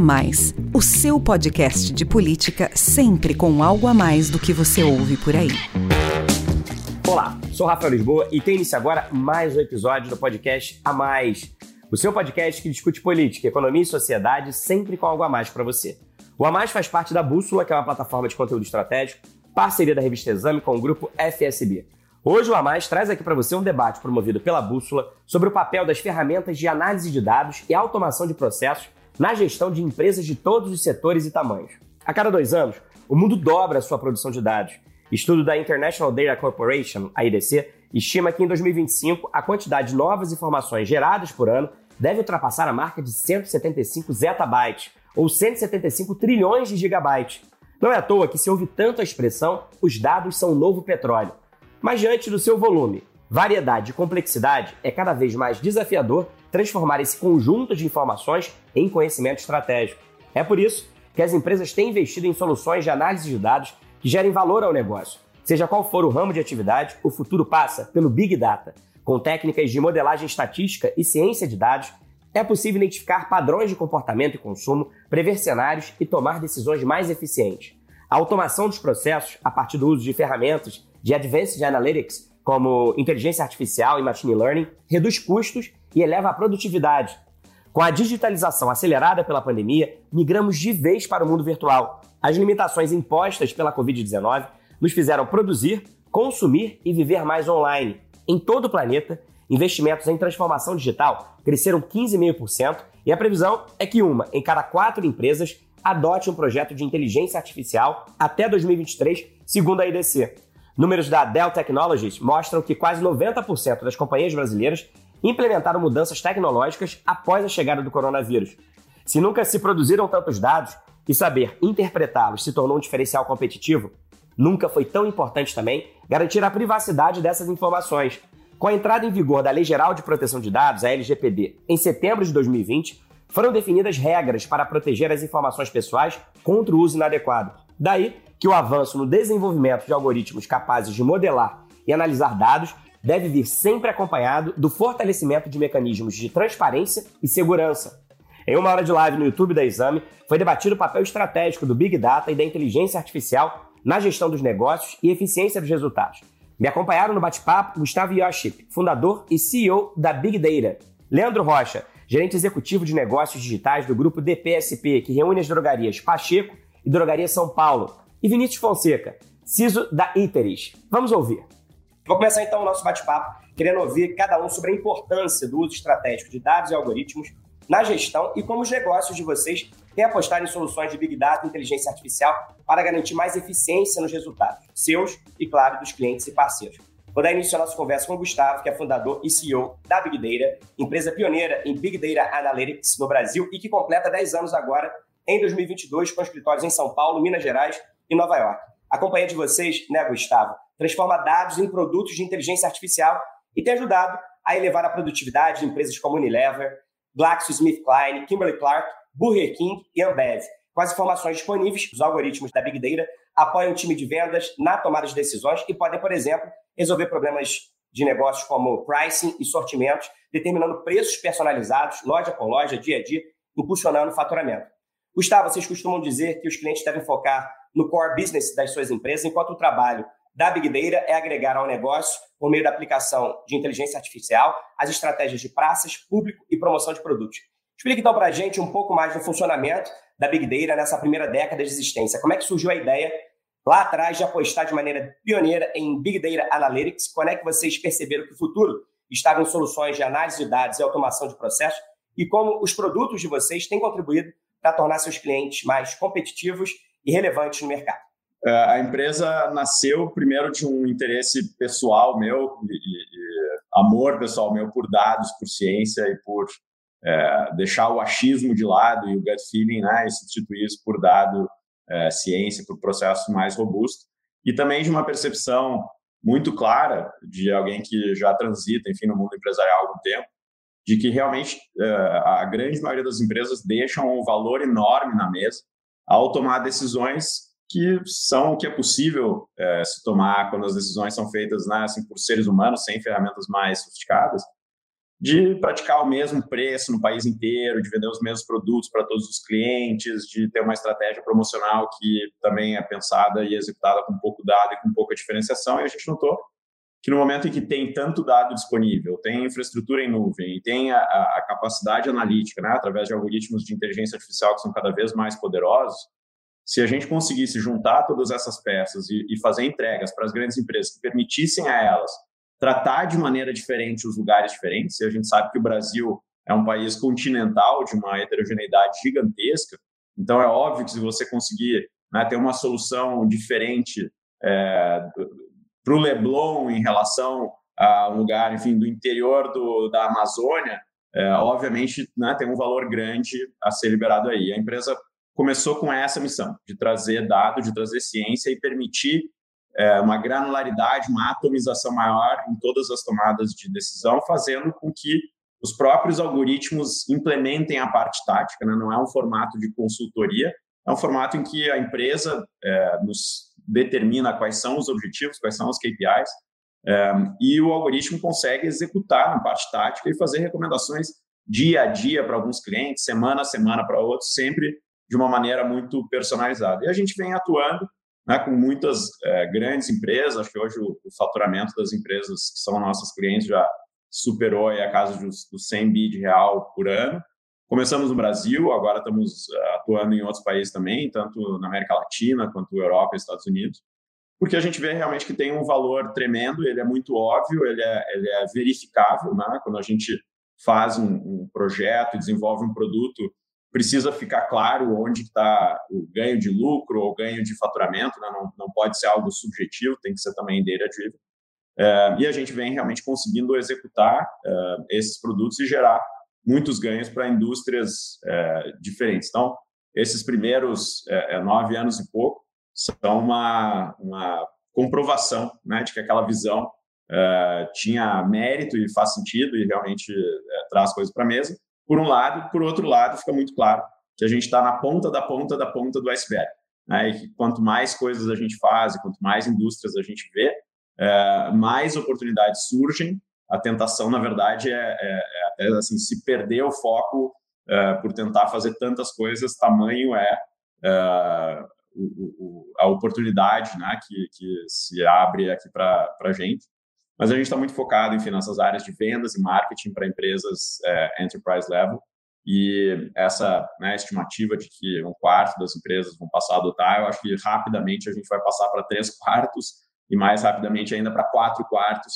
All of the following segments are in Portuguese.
Mais, o seu podcast de política sempre com algo a mais do que você ouve por aí. Olá, sou Rafael Lisboa e tem início agora mais um episódio do podcast A Mais, o seu podcast que discute política, economia e sociedade sempre com algo a mais para você. O A Mais faz parte da Bússola, que é uma plataforma de conteúdo estratégico, parceria da revista Exame com o grupo FSB. Hoje o A Mais traz aqui para você um debate promovido pela Bússola sobre o papel das ferramentas de análise de dados e automação de processos na gestão de empresas de todos os setores e tamanhos. A cada dois anos, o mundo dobra a sua produção de dados. Estudo da International Data Corporation, a IDC, estima que em 2025 a quantidade de novas informações geradas por ano deve ultrapassar a marca de 175 zettabytes, ou 175 trilhões de gigabytes. Não é à toa que se ouve tanto a expressão os dados são o novo petróleo. Mas diante do seu volume, variedade e complexidade, é cada vez mais desafiador transformar esse conjunto de informações em conhecimento estratégico. É por isso que as empresas têm investido em soluções de análise de dados que gerem valor ao negócio. Seja qual for o ramo de atividade, o futuro passa pelo Big Data. Com técnicas de modelagem estatística e ciência de dados, é possível identificar padrões de comportamento e consumo, prever cenários e tomar decisões mais eficientes. A automação dos processos, a partir do uso de ferramentas de Advanced Analytics, como inteligência artificial e machine learning, reduz custos e eleva a produtividade. Com a digitalização acelerada pela pandemia, migramos de vez para o mundo virtual. As limitações impostas pela Covid-19 nos fizeram produzir, consumir e viver mais online. Em todo o planeta, investimentos em transformação digital cresceram 15,5% e a previsão é que uma em cada quatro empresas adote um projeto de inteligência artificial até 2023, segundo a IDC. Números da Dell Technologies mostram que quase 90% das companhias brasileiras implementaram mudanças tecnológicas após a chegada do coronavírus. Se nunca se produziram tantos dados e saber interpretá-los se tornou um diferencial competitivo, nunca foi tão importante também garantir a privacidade dessas informações. Com a entrada em vigor da Lei Geral de Proteção de Dados, a LGPD, em setembro de 2020, foram definidas regras para proteger as informações pessoais contra o uso inadequado. Daí que o avanço no desenvolvimento de algoritmos capazes de modelar e analisar dados deve vir sempre acompanhado do fortalecimento de mecanismos de transparência e segurança. Em uma hora de live no YouTube da Exame, foi debatido o papel estratégico do Big Data e da inteligência artificial na gestão dos negócios e eficiência dos resultados. Me acompanharam no bate-papo Gustavo Yoship, fundador e CEO da Big Data, Leandro Rocha, gerente executivo de negócios digitais do grupo DPSP, que reúne as drogarias Pacheco e Drogaria São Paulo, e Vinícius Fonseca, CISO da Iteris. Vamos ouvir. Vou começar então o nosso bate-papo, querendo ouvir cada um sobre a importância do uso estratégico de dados e algoritmos na gestão e como os negócios de vocês têm apostado em soluções de Big Data e inteligência artificial para garantir mais eficiência nos resultados, seus e, claro, dos clientes e parceiros. Vou dar início à nossa conversa com o Gustavo, que é fundador e CEO da Big Data, empresa pioneira em Big Data Analytics no Brasil e que completa 10 anos agora, em 2022, com escritórios em São Paulo, Minas Gerais e Nova York. A de vocês, né, Gustavo, transforma dados em produtos de inteligência artificial e tem ajudado a elevar a produtividade de empresas como Unilever, GlaxoSmithKline, Kimberly-Clark, Burger King e Ambev. Com as informações disponíveis, os algoritmos da Big Data apoiam o time de vendas na tomada de decisões e podem, por exemplo, resolver problemas de negócios como pricing e sortimentos, determinando preços personalizados, loja por loja, dia a dia, impulsionando o faturamento. Gustavo, vocês costumam dizer que os clientes devem focar no core business das suas empresas, enquanto o trabalho da Big Data é agregar ao negócio, por meio da aplicação de inteligência artificial, as estratégias de praças, público e promoção de produtos. Explique então para a gente um pouco mais do funcionamento da Big Data nessa primeira década de existência. Como é que surgiu a ideia lá atrás de apostar de maneira pioneira em Big Data Analytics? Quando é que vocês perceberam que o futuro estava em soluções de análise de dados e automação de processos? E como os produtos de vocês têm contribuído para tornar seus clientes mais competitivos e relevantes no mercado? É, a empresa nasceu primeiro de um interesse pessoal meu e, e amor pessoal meu por dados, por ciência e por é, deixar o achismo de lado e o gut feeling, né, e substituir isso por dado, é, ciência, por processo mais robusto. E também de uma percepção muito clara de alguém que já transita, enfim, no mundo empresarial há algum tempo, de que realmente é, a grande maioria das empresas deixam um valor enorme na mesa ao tomar decisões que são o que é possível é, se tomar quando as decisões são feitas né, assim, por seres humanos, sem ferramentas mais sofisticadas, de praticar o mesmo preço no país inteiro, de vender os mesmos produtos para todos os clientes, de ter uma estratégia promocional que também é pensada e executada com pouco dado e com pouca diferenciação. E a gente notou que no momento em que tem tanto dado disponível, tem infraestrutura em nuvem e tem a, a capacidade analítica, né, através de algoritmos de inteligência artificial que são cada vez mais poderosos, se a gente conseguisse juntar todas essas peças e, e fazer entregas para as grandes empresas que permitissem a elas tratar de maneira diferente os lugares diferentes. E a gente sabe que o Brasil é um país continental de uma heterogeneidade gigantesca. Então é óbvio que se você conseguir né, ter uma solução diferente é, para o Leblon em relação a um lugar, enfim, do interior do, da Amazônia, é, obviamente né, tem um valor grande a ser liberado aí. A empresa começou com essa missão de trazer dado, de trazer ciência e permitir é, uma granularidade, uma atomização maior em todas as tomadas de decisão, fazendo com que os próprios algoritmos implementem a parte tática. Né? Não é um formato de consultoria, é um formato em que a empresa é, nos determina quais são os objetivos, quais são os KPIs, é, e o algoritmo consegue executar na parte tática e fazer recomendações dia a dia para alguns clientes, semana a semana para outros, sempre de uma maneira muito personalizada. E a gente vem atuando né, com muitas é, grandes empresas. Acho que hoje o, o, faturamento das empresas que são nossas clientes já superou a casa dos, dos 100 bi de real por ano. Começamos no Brasil, agora estamos é, atuando em outros países também, tanto na América Latina quanto Europa e Estados Unidos, porque a gente vê realmente que tem um valor tremendo, ele é muito óbvio, ele é, ele é verificável, né? quando a gente faz um, um projeto desenvolve um produto, precisa ficar claro onde está o ganho de lucro ou ganho de faturamento, né? não, não pode ser algo subjetivo, tem que ser também data-driven. É, e a gente vem realmente conseguindo executar é, esses produtos e gerar muitos ganhos para indústrias é, diferentes. Então, esses primeiros é, é, nove anos e pouco são uma, uma comprovação né, de que aquela visão é, tinha mérito e faz sentido e realmente traz coisas para a mesa por um lado, por outro lado, fica muito claro que a gente está na ponta da ponta da ponta do iceberg. Né? E que quanto mais coisas a gente faz, quanto mais indústrias a gente vê, é, mais oportunidades surgem. A tentação, na verdade, é, é, é assim, se perder o foco é, por tentar fazer tantas coisas, tamanho é, é o, o, a oportunidade né, que, que se abre aqui para a gente mas a gente está muito focado, enfim, nessas áreas de vendas e marketing para empresas é, enterprise level. E essa né, estimativa de que um quarto das empresas vão passar a adotar, eu acho que rapidamente a gente vai passar para três quartos e mais rapidamente ainda para quatro quartos,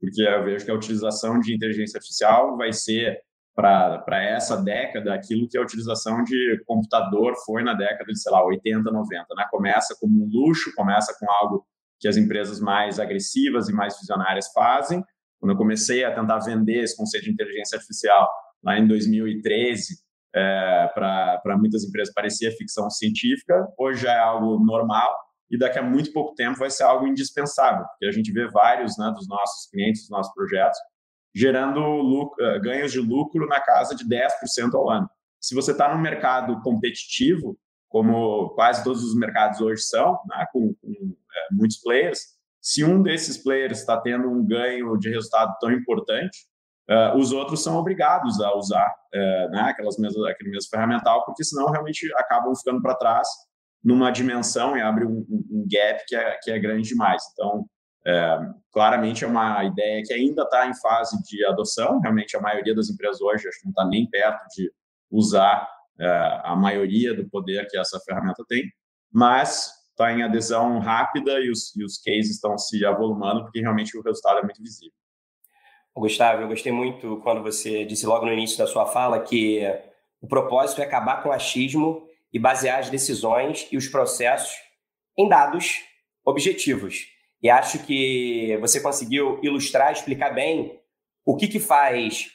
porque eu vejo que a utilização de inteligência artificial vai ser para essa década aquilo que a utilização de computador foi na década de, sei lá, 80, 90. Né? Começa como um luxo, começa com algo que as empresas mais agressivas e mais visionárias fazem. Quando eu comecei a tentar vender esse conceito de inteligência artificial lá em 2013, é, para muitas empresas parecia ficção científica, hoje já é algo normal e daqui a muito pouco tempo vai ser algo indispensável, porque a gente vê vários né, dos nossos clientes, dos nossos projetos, gerando lucro, eh, ganhos de lucro na casa de 10% ao ano. Se você está no mercado competitivo, como quase todos os mercados hoje são, né, com, com é, muitos players, se um desses players está tendo um ganho de resultado tão importante, uh, os outros são obrigados a usar uh, né, aquelas mesmas, aquele mesmo ferramental, porque senão realmente acabam ficando para trás numa dimensão e abre um, um, gap que é, que é grande demais. Então, é, claramente é uma ideia que ainda está em fase de adoção. Realmente, a maioria das empresas hoje acho que não está nem perto de usar a maioria do poder que essa ferramenta tem, mas está em adesão rápida e os, e os cases estão se avolumando porque realmente o resultado é muito visível. Gustavo, eu gostei muito quando você disse logo no início da sua fala que o propósito é acabar com o achismo e basear as decisões e os processos em dados objetivos. E acho que você conseguiu ilustrar, explicar bem o que, que faz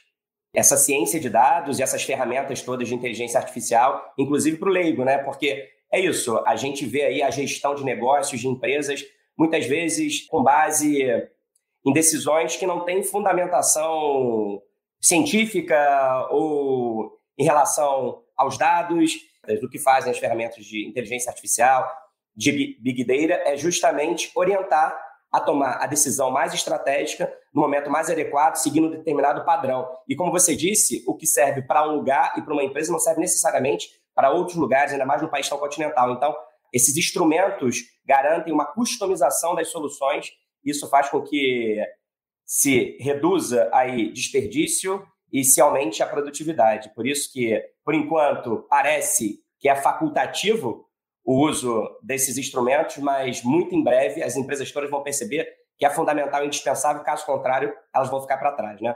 essa ciência de dados e essas ferramentas todas de inteligência artificial, inclusive para o leigo, né? Porque é isso, a gente vê aí a gestão de negócios, de empresas, muitas vezes com base em decisões que não têm fundamentação científica ou em relação aos dados, do que fazem as ferramentas de inteligência artificial, de Big Data, é justamente orientar a tomar a decisão mais estratégica no momento mais adequado, seguindo um determinado padrão. E como você disse, o que serve para um lugar e para uma empresa não serve necessariamente para outros lugares, ainda mais no país tão continental. Então, esses instrumentos garantem uma customização das soluções. Isso faz com que se reduza aí desperdício e se aumente a produtividade. Por isso que, por enquanto, parece que é facultativo o uso desses instrumentos, mas muito em breve as empresas todas vão perceber que é fundamental e indispensável, caso contrário, elas vão ficar para trás. Né?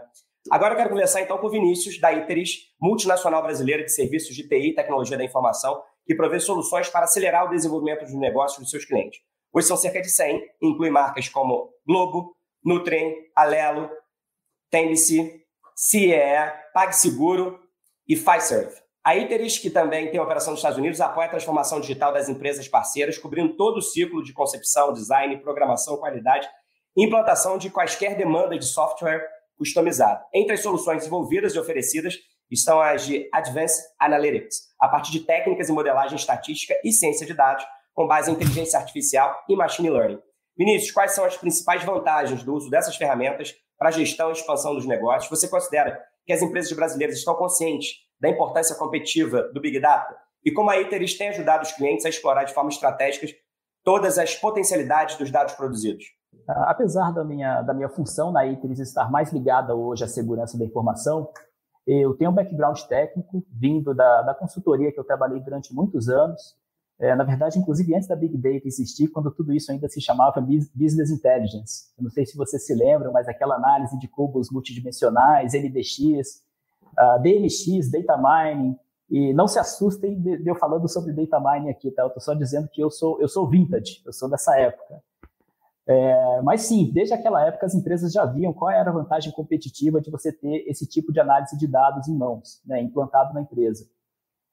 Agora eu quero conversar então com o Vinícius, da Iteris, multinacional brasileira de serviços de TI e tecnologia da informação, que provê soluções para acelerar o desenvolvimento dos negócios dos seus clientes. Hoje são cerca de 100, inclui marcas como Globo, Nutrem, Alelo, Tendency, CIE, PagSeguro e Fiserv. A Iteris, que também tem operação nos Estados Unidos, apoia a transformação digital das empresas parceiras, cobrindo todo o ciclo de concepção, design, programação, qualidade e implantação de quaisquer demandas de software customizado. Entre as soluções desenvolvidas e oferecidas estão as de Advanced Analytics, a partir de técnicas em modelagem estatística e ciência de dados, com base em inteligência artificial e machine learning. Vinícius, quais são as principais vantagens do uso dessas ferramentas para a gestão e expansão dos negócios? Você considera que as empresas brasileiras estão conscientes da importância competitiva do Big Data e como a Iteris tem ajudado os clientes a explorar de forma estratégica todas as potencialidades dos dados produzidos. Ah, apesar da minha, da minha função na Iteris estar mais ligada hoje à segurança da informação, eu tenho um background técnico vindo da, da consultoria que eu trabalhei durante muitos anos. É, na verdade, inclusive antes da Big Data existir, quando tudo isso ainda se chamava Business Intelligence. Eu não sei se vocês se lembram, mas aquela análise de cubos multidimensionais, NDX, uh, DMX, data mining, e não se assustem de, de, eu falando sobre data mining aqui, tá? Eu estou só dizendo que eu sou, eu sou vintage, eu sou dessa época. É, mas sim, desde aquela época as empresas já viam qual era a vantagem competitiva de você ter esse tipo de análise de dados em mãos, né, implantado na empresa.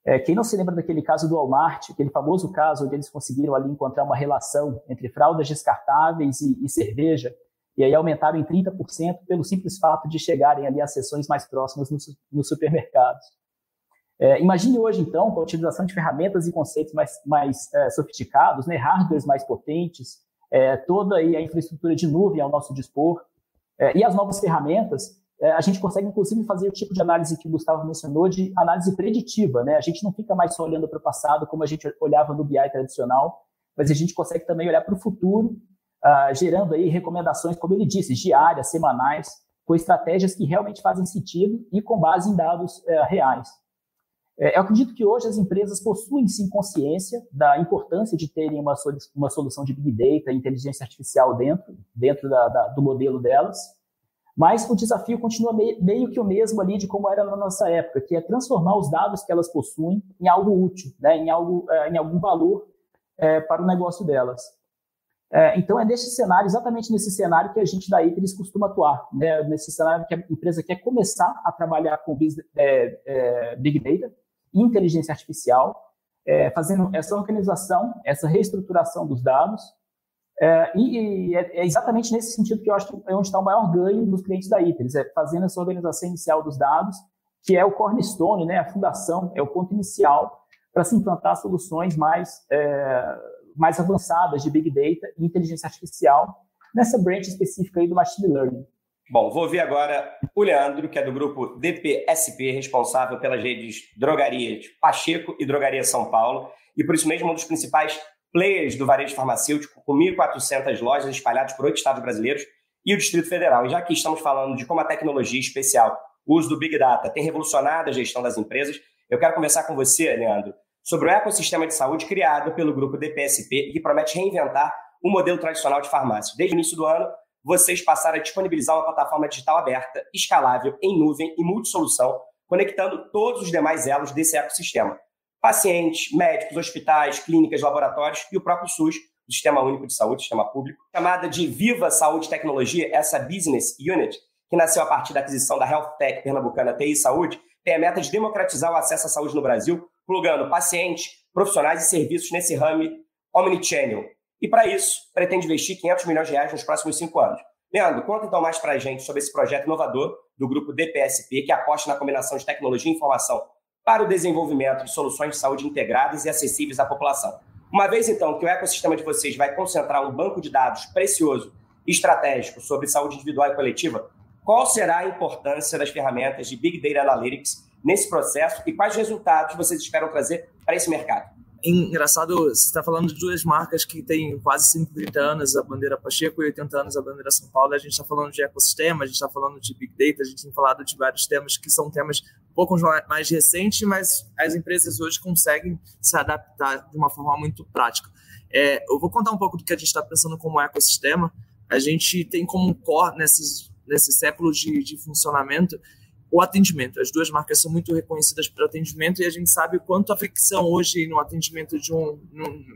É, quem não se lembra daquele caso do Walmart, aquele famoso caso onde eles conseguiram ali encontrar uma relação entre fraldas descartáveis e, e cerveja, e aí aumentaram em 30% pelo simples fato de chegarem ali às sessões mais próximas nos no supermercados. É, imagine hoje, então, com a utilização de ferramentas e conceitos mais, mais é, sofisticados, né, hardwares mais potentes, é, toda aí a infraestrutura de nuvem ao nosso dispor, é, e as novas ferramentas, é, a gente consegue, inclusive, fazer o tipo de análise que o Gustavo mencionou, de análise preditiva. Né? A gente não fica mais só olhando para o passado, como a gente olhava no BI tradicional, mas a gente consegue também olhar para o futuro uh, gerando aí recomendações, como ele disse, diárias, semanais, com estratégias que realmente fazem sentido e com base em dados uh, reais. É, eu acredito que hoje as empresas possuem sim consciência da importância de terem uma, uma solução de Big Data inteligência artificial dentro, dentro da, da, do modelo delas, mas o desafio continua meio, meio, que o mesmo ali de como era na nossa época, que é transformar os dados que elas possuem em algo útil, né, em, algo, é, em algum valor é, para o negócio delas. É, então, é nesse cenário, exatamente nesse cenário, que a gente da ITERIS costuma atuar. Né? Nesse cenário que a empresa quer começar a trabalhar com é, é, Big Data inteligência artificial, é, fazendo essa organização, essa reestruturação dos dados. É, e, e é, é, exatamente nesse sentido que eu acho que é onde está o maior ganho dos clientes da ITERIS, é fazendo essa organização inicial dos dados, que é o cornerstone, né, a fundação, é o ponto inicial para se implantar soluções mais mais avançadas de Big Data e inteligência artificial nessa branch específica aí do Machine Learning. Bom, vou ouvir agora o Leandro, que é do grupo DPSP, responsável pelas redes Drogarias Pacheco e Drogaria São Paulo, e por isso mesmo um dos principais players do varejo farmacêutico, com 1.400 lojas espalhadas por oito estados brasileiros e o Distrito Federal. E já que estamos falando de como a tecnologia especial, o uso do Big Data, tem revolucionado a gestão das empresas, eu quero conversar com você, Leandro, sobre o ecossistema de saúde criado pelo grupo DPSP e que promete reinventar o modelo tradicional de farmácia. Desde o início do ano, vocês passaram a disponibilizar uma plataforma digital aberta, escalável, em nuvem e multisolução, conectando todos os demais elos desse ecossistema. Pacientes, médicos, hospitais, clínicas, laboratórios e o próprio SUS, o Sistema Único de Saúde, Sistema Público, chamada de Viva Saúde Tecnologia, essa Business Unit, que nasceu a partir da aquisição da Health Tech pernambucana TI Saúde, tem a meta de democratizar o acesso à saúde no Brasil plugando pacientes, profissionais e serviços nesse ramo omnichannel. E para isso, pretende investir 500 milhões de reais nos próximos cinco anos. Leandro, conta então mais para a gente sobre esse projeto inovador do grupo DPSP, que aposta na combinação de tecnologia e informação para o desenvolvimento de soluções de saúde integradas e acessíveis à população. Uma vez então que o ecossistema de vocês vai concentrar um banco de dados precioso estratégico sobre saúde individual e coletiva, qual será a importância das ferramentas de Big Data Analytics nesse processo e quais resultados vocês esperam trazer para esse mercado? Engraçado, você está falando de duas marcas que têm quase 130 anos, a bandeira Pacheco, e 80 anos, a bandeira São Paulo. A gente está falando de ecossistema, a gente está falando de Big Data, a gente tem falado de vários temas que são temas um pouco mais recentes, mas as empresas hoje conseguem se adaptar de uma forma muito prática. É, eu vou contar um pouco do que a gente está pensando como ecossistema. A gente tem como core nesses, nesses séculos de, de funcionamento o atendimento. As duas marcas são muito reconhecidas por atendimento e a gente sabe quanto a fricção hoje no atendimento de um,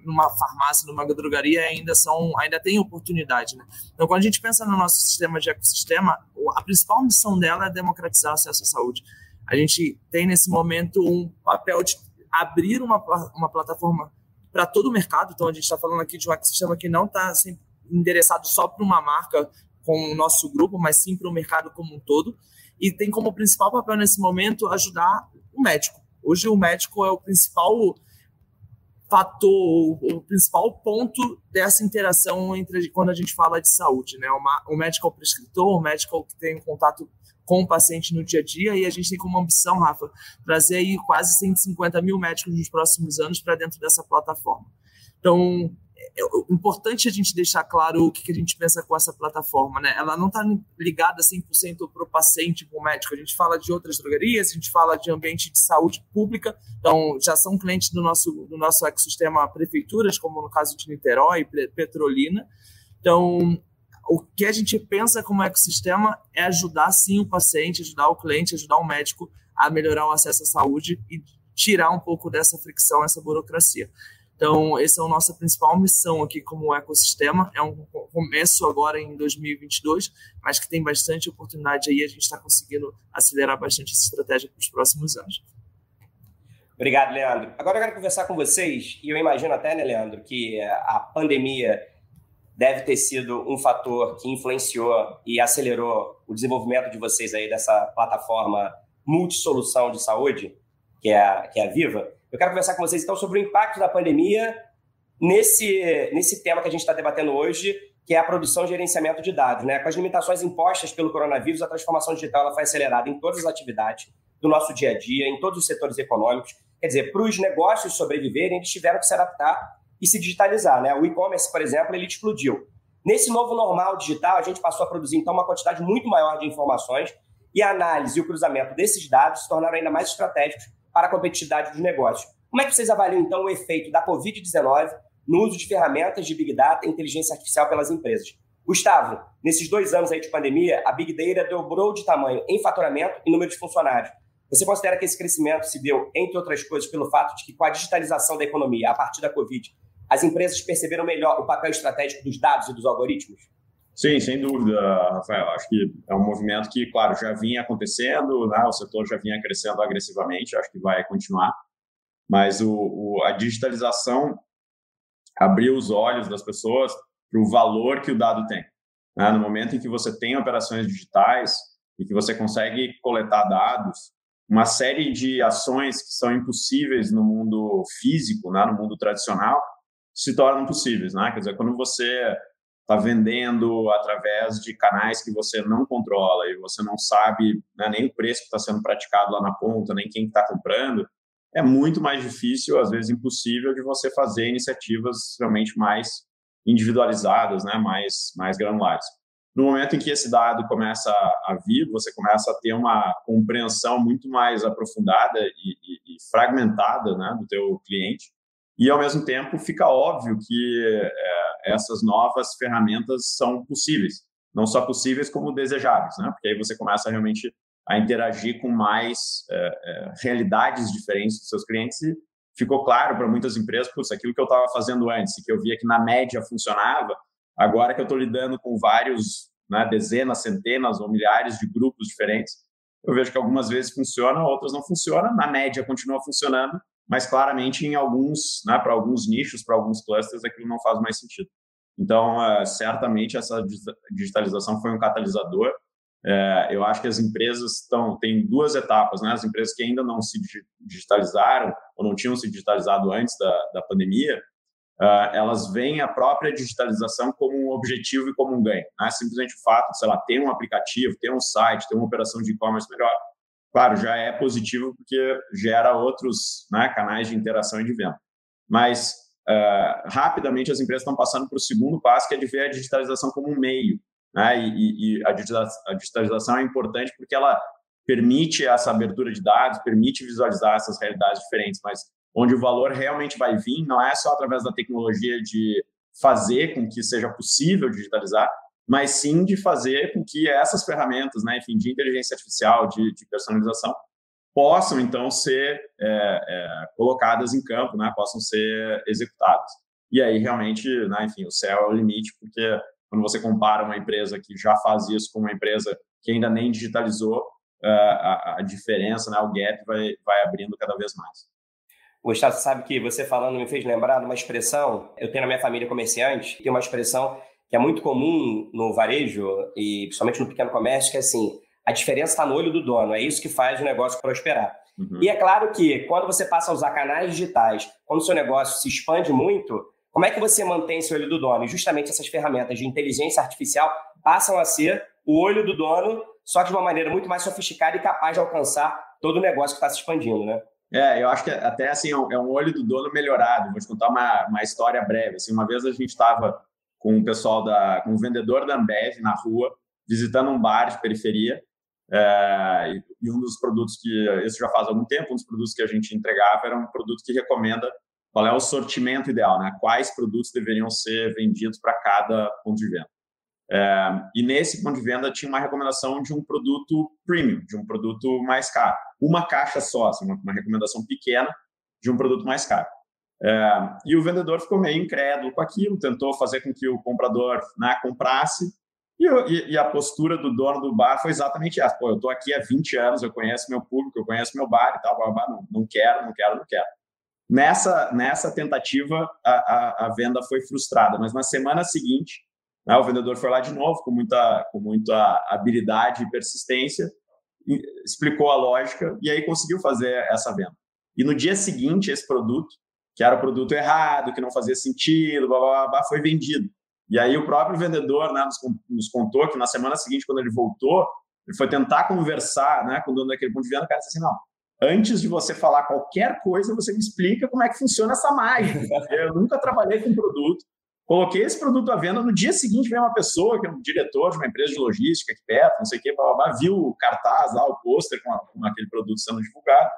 numa farmácia, numa drogaria ainda são, ainda tem oportunidade. Né? Então, quando a gente pensa no nosso sistema de ecossistema, a principal missão dela é democratizar o acesso à saúde. A gente tem nesse momento um papel de abrir uma, uma plataforma para todo o mercado. Então, a gente está falando aqui de um ecossistema que não está endereçado só para uma marca com o nosso grupo, mas sim para o mercado como um todo e tem como principal papel nesse momento ajudar o médico. Hoje o médico é o principal fator, o principal ponto dessa interação entre quando a gente fala de saúde, né? O médico é o prescritor, o médico é o que tem contato com o paciente no dia a dia e a gente tem como ambição, Rafa, trazer aí quase 150 mil médicos nos próximos anos para dentro dessa plataforma. Então, é, é importante a gente deixar claro o que, que a gente pensa com essa plataforma, né? Ela não está ligada 100% para o paciente, para o médico. A gente fala de outras drogarias, a gente fala de ambiente de saúde pública, então já são clientes do nosso, do nosso ecossistema prefeituras, como no caso de Niterói, Petrolina. Então, o que a gente pensa como ecossistema é ajudar sim o paciente, ajudar o cliente, ajudar o médico a melhorar o acesso à saúde e tirar um pouco dessa fricção, essa burocracia. Então, essa é a nossa principal missão aqui como ecossistema. É um começo agora em 2022, mas que tem bastante oportunidade aí. A gente está conseguindo acelerar bastante essa estratégia para os próximos anos. Obrigado, Leandro. Agora eu quero conversar com vocês, e eu imagino até, né, Leandro, que a pandemia deve ter sido um fator que influenciou e acelerou o desenvolvimento de vocês aí dessa plataforma multissolução de saúde, que é a, que é a Viva. Eu quero conversar com vocês então sobre o impacto da pandemia nesse, nesse tema que a gente está debatendo hoje, que é a produção e gerenciamento de dados. Né? Com as limitações impostas pelo coronavírus, a transformação digital ela foi acelerada em todas as atividades do nosso dia a dia, em todos os setores econômicos. Quer dizer, para os negócios sobreviverem, eles tiveram que se adaptar e se digitalizar. Né? O e-commerce, por exemplo, ele explodiu. Nesse novo normal digital, a gente passou a produzir então uma quantidade muito maior de informações e a análise e o cruzamento desses dados se tornaram ainda mais estratégicos para a competitividade dos negócios. Como é que vocês avaliam, então, o efeito da Covid-19 no uso de ferramentas de Big Data e inteligência artificial pelas empresas? Gustavo, nesses dois anos aí de pandemia, a Big Data dobrou de tamanho em faturamento e número de funcionários. Você considera que esse crescimento se deu, entre outras coisas, pelo fato de que, com a digitalização da economia a partir da Covid, as empresas perceberam melhor o papel estratégico dos dados e dos algoritmos? Sim, sem dúvida, Rafael. Acho que é um movimento que, claro, já vinha acontecendo, né? o setor já vinha crescendo agressivamente, acho que vai continuar. Mas o, o, a digitalização abriu os olhos das pessoas para o valor que o dado tem. Né? No momento em que você tem operações digitais e que você consegue coletar dados, uma série de ações que são impossíveis no mundo físico, né? no mundo tradicional, se tornam possíveis. Né? Quer dizer, quando você está vendendo através de canais que você não controla e você não sabe né, nem o preço que está sendo praticado lá na ponta, nem quem está comprando, é muito mais difícil, às vezes impossível, de você fazer iniciativas realmente mais individualizadas, né, mais, mais granulares. No momento em que esse dado começa a vir, você começa a ter uma compreensão muito mais aprofundada e, e, e fragmentada né, do teu cliente, e ao mesmo tempo fica óbvio que é, essas novas ferramentas são possíveis, não só possíveis como desejáveis, né? Porque aí você começa realmente a interagir com mais é, é, realidades diferentes dos seus clientes e ficou claro para muitas empresas, putz, aquilo que eu estava fazendo antes, que eu via que na média funcionava, agora que eu estou lidando com vários, né, dezenas, centenas ou milhares de grupos diferentes, eu vejo que algumas vezes funciona, outras não funcionam, na média continua funcionando, mas claramente em alguns, né, para alguns nichos, para alguns clusters, aquilo não faz mais sentido. Então, uh, certamente essa digitalização foi um catalisador. Uh, eu acho que as empresas estão tem duas etapas, né? As empresas que ainda não se digitalizaram ou não tinham se digitalizado antes da, da pandemia, uh, elas veem a própria digitalização como um objetivo e como um ganho. Né? Simplesmente o fato de, sei lá, ter um aplicativo, ter um site, ter uma operação de e-commerce melhor, claro, já é positivo porque gera outros né, canais de interação e de venda. Mas uh, rapidamente as empresas estão passando para o segundo passo, que é de ver a digitalização como um meio. Né? E, e a, digitalização é importante porque ela permite essa abertura de dados, permite visualizar essas realidades diferentes, mas onde o valor realmente vai vir não é só através da tecnologia de fazer com que seja possível digitalizar, mas sim de fazer com que essas ferramentas, né, enfim, de inteligência artificial, de, de personalização, possam então ser é, é, colocadas em campo, né, possam ser executadas. E aí realmente, né, enfim, o céu é o limite, porque quando você compara uma empresa que já faz isso com uma empresa que ainda nem digitalizou, é, a, a diferença, né, o gap vai, vai abrindo cada vez mais. Gustavo, sabe que você falando me fez lembrar de uma expressão, eu tenho na minha família comerciante, tem uma expressão que é muito comum no varejo e principalmente no pequeno comércio, que é assim, a diferença está no olho do dono, é isso que faz o negócio prosperar. Uhum. E é claro que quando você passa a usar canais digitais, quando o seu negócio se expande muito, como é que você mantém esse olho do dono? E justamente essas ferramentas de inteligência artificial passam a ser o olho do dono, só que de uma maneira muito mais sofisticada e capaz de alcançar todo o negócio que está se expandindo, né? É, eu acho que até assim é um olho do dono melhorado. Vou te contar uma, uma história breve. Assim, uma vez a gente estava com o pessoal da, com um vendedor da Ambev na rua, visitando um bar de periferia. É, e, um dos produtos que isso já faz algum tempo, um dos produtos que a gente entregava era um produto que recomenda qual é o sortimento ideal, né? Quais produtos deveriam ser vendidos para cada ponto de venda. É, e nesse ponto de venda tinha uma recomendação de um produto premium, de um produto mais caro. Uma caixa só, assim, uma, uma, recomendação pequena de um produto mais caro. É, e o vendedor ficou meio incrédulo com aquilo, tentou fazer com que o comprador né, comprasse, e, e, e, a postura do dono do bar foi exatamente essa. Pô, eu estou aqui há 20 anos, eu conheço meu público, eu conheço meu bar e tal, blá, blá, não, não quero, não quero, não quero. Nessa, nessa tentativa, a, a, a venda foi frustrada, mas na semana seguinte, né? O vendedor foi lá de novo, com muita, com muita habilidade e persistência, explicou a lógica e aí conseguiu fazer essa venda. E no dia seguinte, esse produto, que era produto errado, que não fazia sentido, blá, blá, blá, foi vendido. E aí o próprio vendedor né, nos, nos, contou que na semana seguinte, quando ele voltou, ele foi tentar conversar né, com o dono daquele ponto de venda, o cara disse assim, não, antes de você falar qualquer coisa, você me explica como é que funciona essa mágica. Eu nunca trabalhei com produto, Coloquei esse produto à venda, no dia seguinte veio uma pessoa, que é um diretor de uma empresa de logística aqui perto, não sei o quê, blá, blá, blá, viu o cartaz lá, o pôster com, com, aquele produto sendo divulgado,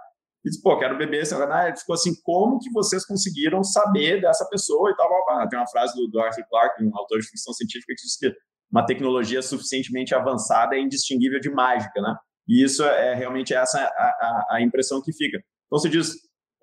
e disse, pô, quero beber esse ah, Ele ficou assim, como que vocês conseguiram saber dessa pessoa e tal. Tem uma frase do, do Arthur Clarke, um autor de ficção científica, que diz que uma tecnologia suficientemente avançada é indistinguível de mágica, né? E isso é, é realmente essa a, a, a impressão que fica. Então, você diz,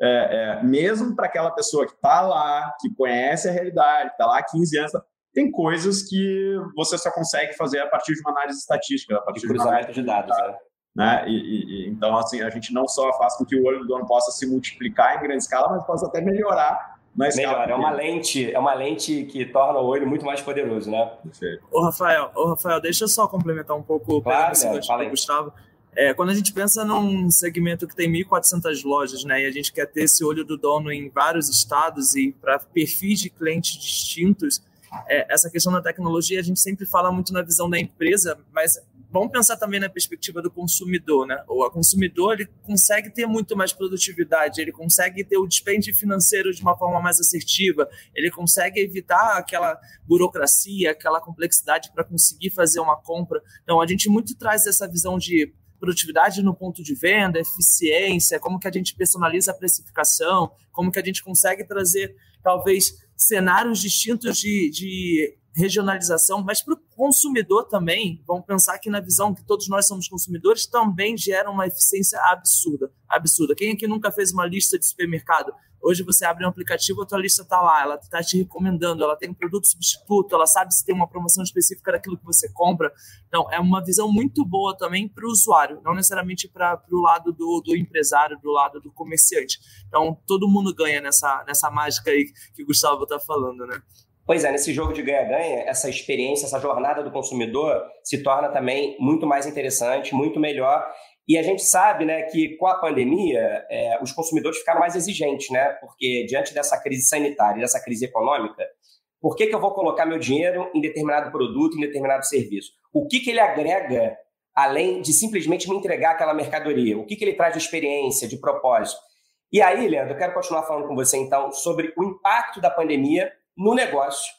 é, é, mesmo para aquela pessoa que está lá, que conhece a realidade, está lá há 15 anos, tem coisas que você só consegue fazer a partir de uma análise estatística, a partir de, cruzamento de, de dados. Né? Né? E, e, então, assim, a gente não só faz com que o olho do dono possa se multiplicar em grande escala, mas possa até melhorar na escala. Melhor, é uma lente, é uma lente que torna o olho muito mais poderoso, né? Perfeito. Ô, Rafael, ô, Rafael, deixa eu só complementar um pouco claro, o né? Gustavo. É, quando a gente pensa num segmento que tem 1.400 lojas, né, e a gente quer ter esse olho do dono em vários estados e para perfis de clientes distintos, é, essa questão da tecnologia a gente sempre fala muito na visão da empresa, mas vamos pensar também na perspectiva do consumidor, né? O consumidor ele consegue ter muito mais produtividade, ele consegue ter o dispêndio financeiro de uma forma mais assertiva, ele consegue evitar aquela burocracia, aquela complexidade para conseguir fazer uma compra. Então a gente muito traz essa visão de produtividade no ponto de venda, eficiência, como que a gente personaliza a precificação, como que a gente consegue trazer talvez cenários distintos de, de regionalização, mas para o consumidor também, vamos pensar que na visão que todos nós somos consumidores, também gera uma eficiência absurda. Absurda. Quem aqui nunca fez uma lista de supermercado? Hoje você abre um aplicativo, a tua lista está lá, ela está te recomendando, ela tem um produto substituto, ela sabe se tem uma promoção específica daquilo que você compra. Então, é uma visão muito boa também para o usuário, não necessariamente para o lado do, do empresário, do lado do comerciante. Então, todo mundo ganha nessa, nessa mágica aí que o Gustavo está falando, né? Pois é, nesse jogo de ganha-ganha, essa experiência, essa jornada do consumidor se torna também muito mais interessante, muito melhor E a gente sabe né, que com a pandemia, é, os consumidores ficaram mais exigentes, né? Porque diante dessa crise sanitária, dessa crise econômica, por que, que eu vou colocar meu dinheiro em determinado produto, em determinado serviço? O que, que ele agrega além de simplesmente me entregar aquela mercadoria? O que, que ele traz de experiência, de propósito? E aí, Leandro, eu quero continuar falando com você então sobre o impacto da pandemia no negócio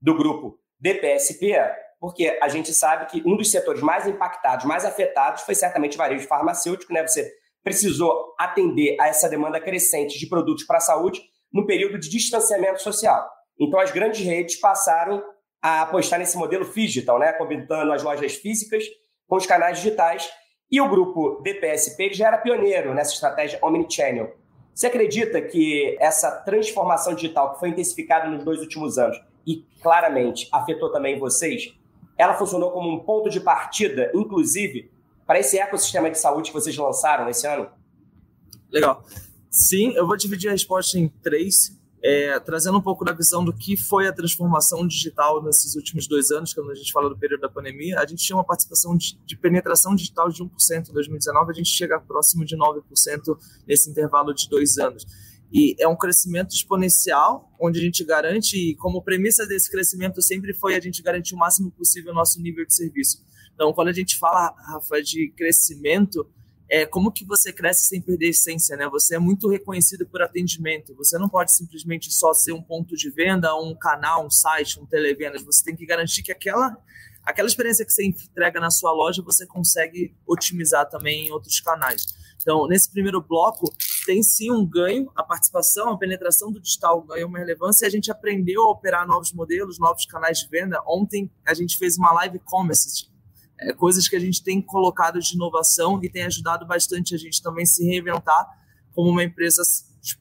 do grupo DPSP, porque a gente sabe que um dos setores mais impactados, mais afetados, foi certamente o varejo farmacêutico, né? Você precisou atender a essa demanda crescente de produtos para a saúde no período de distanciamento social. Então, as grandes redes passaram a apostar nesse modelo digital, né? combinando as lojas físicas com os canais digitais. E o grupo DPSP já era pioneiro nessa estratégia omnichannel. Você acredita que essa transformação digital que foi intensificada nos dois últimos anos e claramente afetou também vocês, ela funcionou como um ponto de partida, inclusive, para esse ecossistema de saúde que vocês lançaram esse ano? Legal. Sim, eu vou dividir a resposta em três é, trazendo um pouco da visão do que foi a transformação digital nesses últimos dois anos, quando a gente fala do período da pandemia, a gente tinha uma participação de, de penetração digital de 1% em 2019, a gente chega próximo de 9% nesse intervalo de dois anos. E é um crescimento exponencial, onde a gente garante, e como premissa desse crescimento sempre foi a gente garantir o máximo possível o nosso nível de serviço. Então, quando a gente fala, Rafa, de crescimento, é, como que você cresce sem perder a essência, né? Você é muito reconhecido por atendimento. Você não pode simplesmente só ser um ponto de venda, um canal, um site, um televendas. Você tem que garantir que aquela aquela experiência que você entrega na sua loja você consegue otimizar também em outros canais. Então, nesse primeiro bloco, tem sim um ganho, a participação, a penetração do digital ganhou uma relevância e a gente aprendeu a operar novos modelos, novos canais de venda. Ontem a gente fez uma live commerce é, coisas que a gente tem colocado de inovação e tem ajudado bastante a gente também se reinventar como uma empresa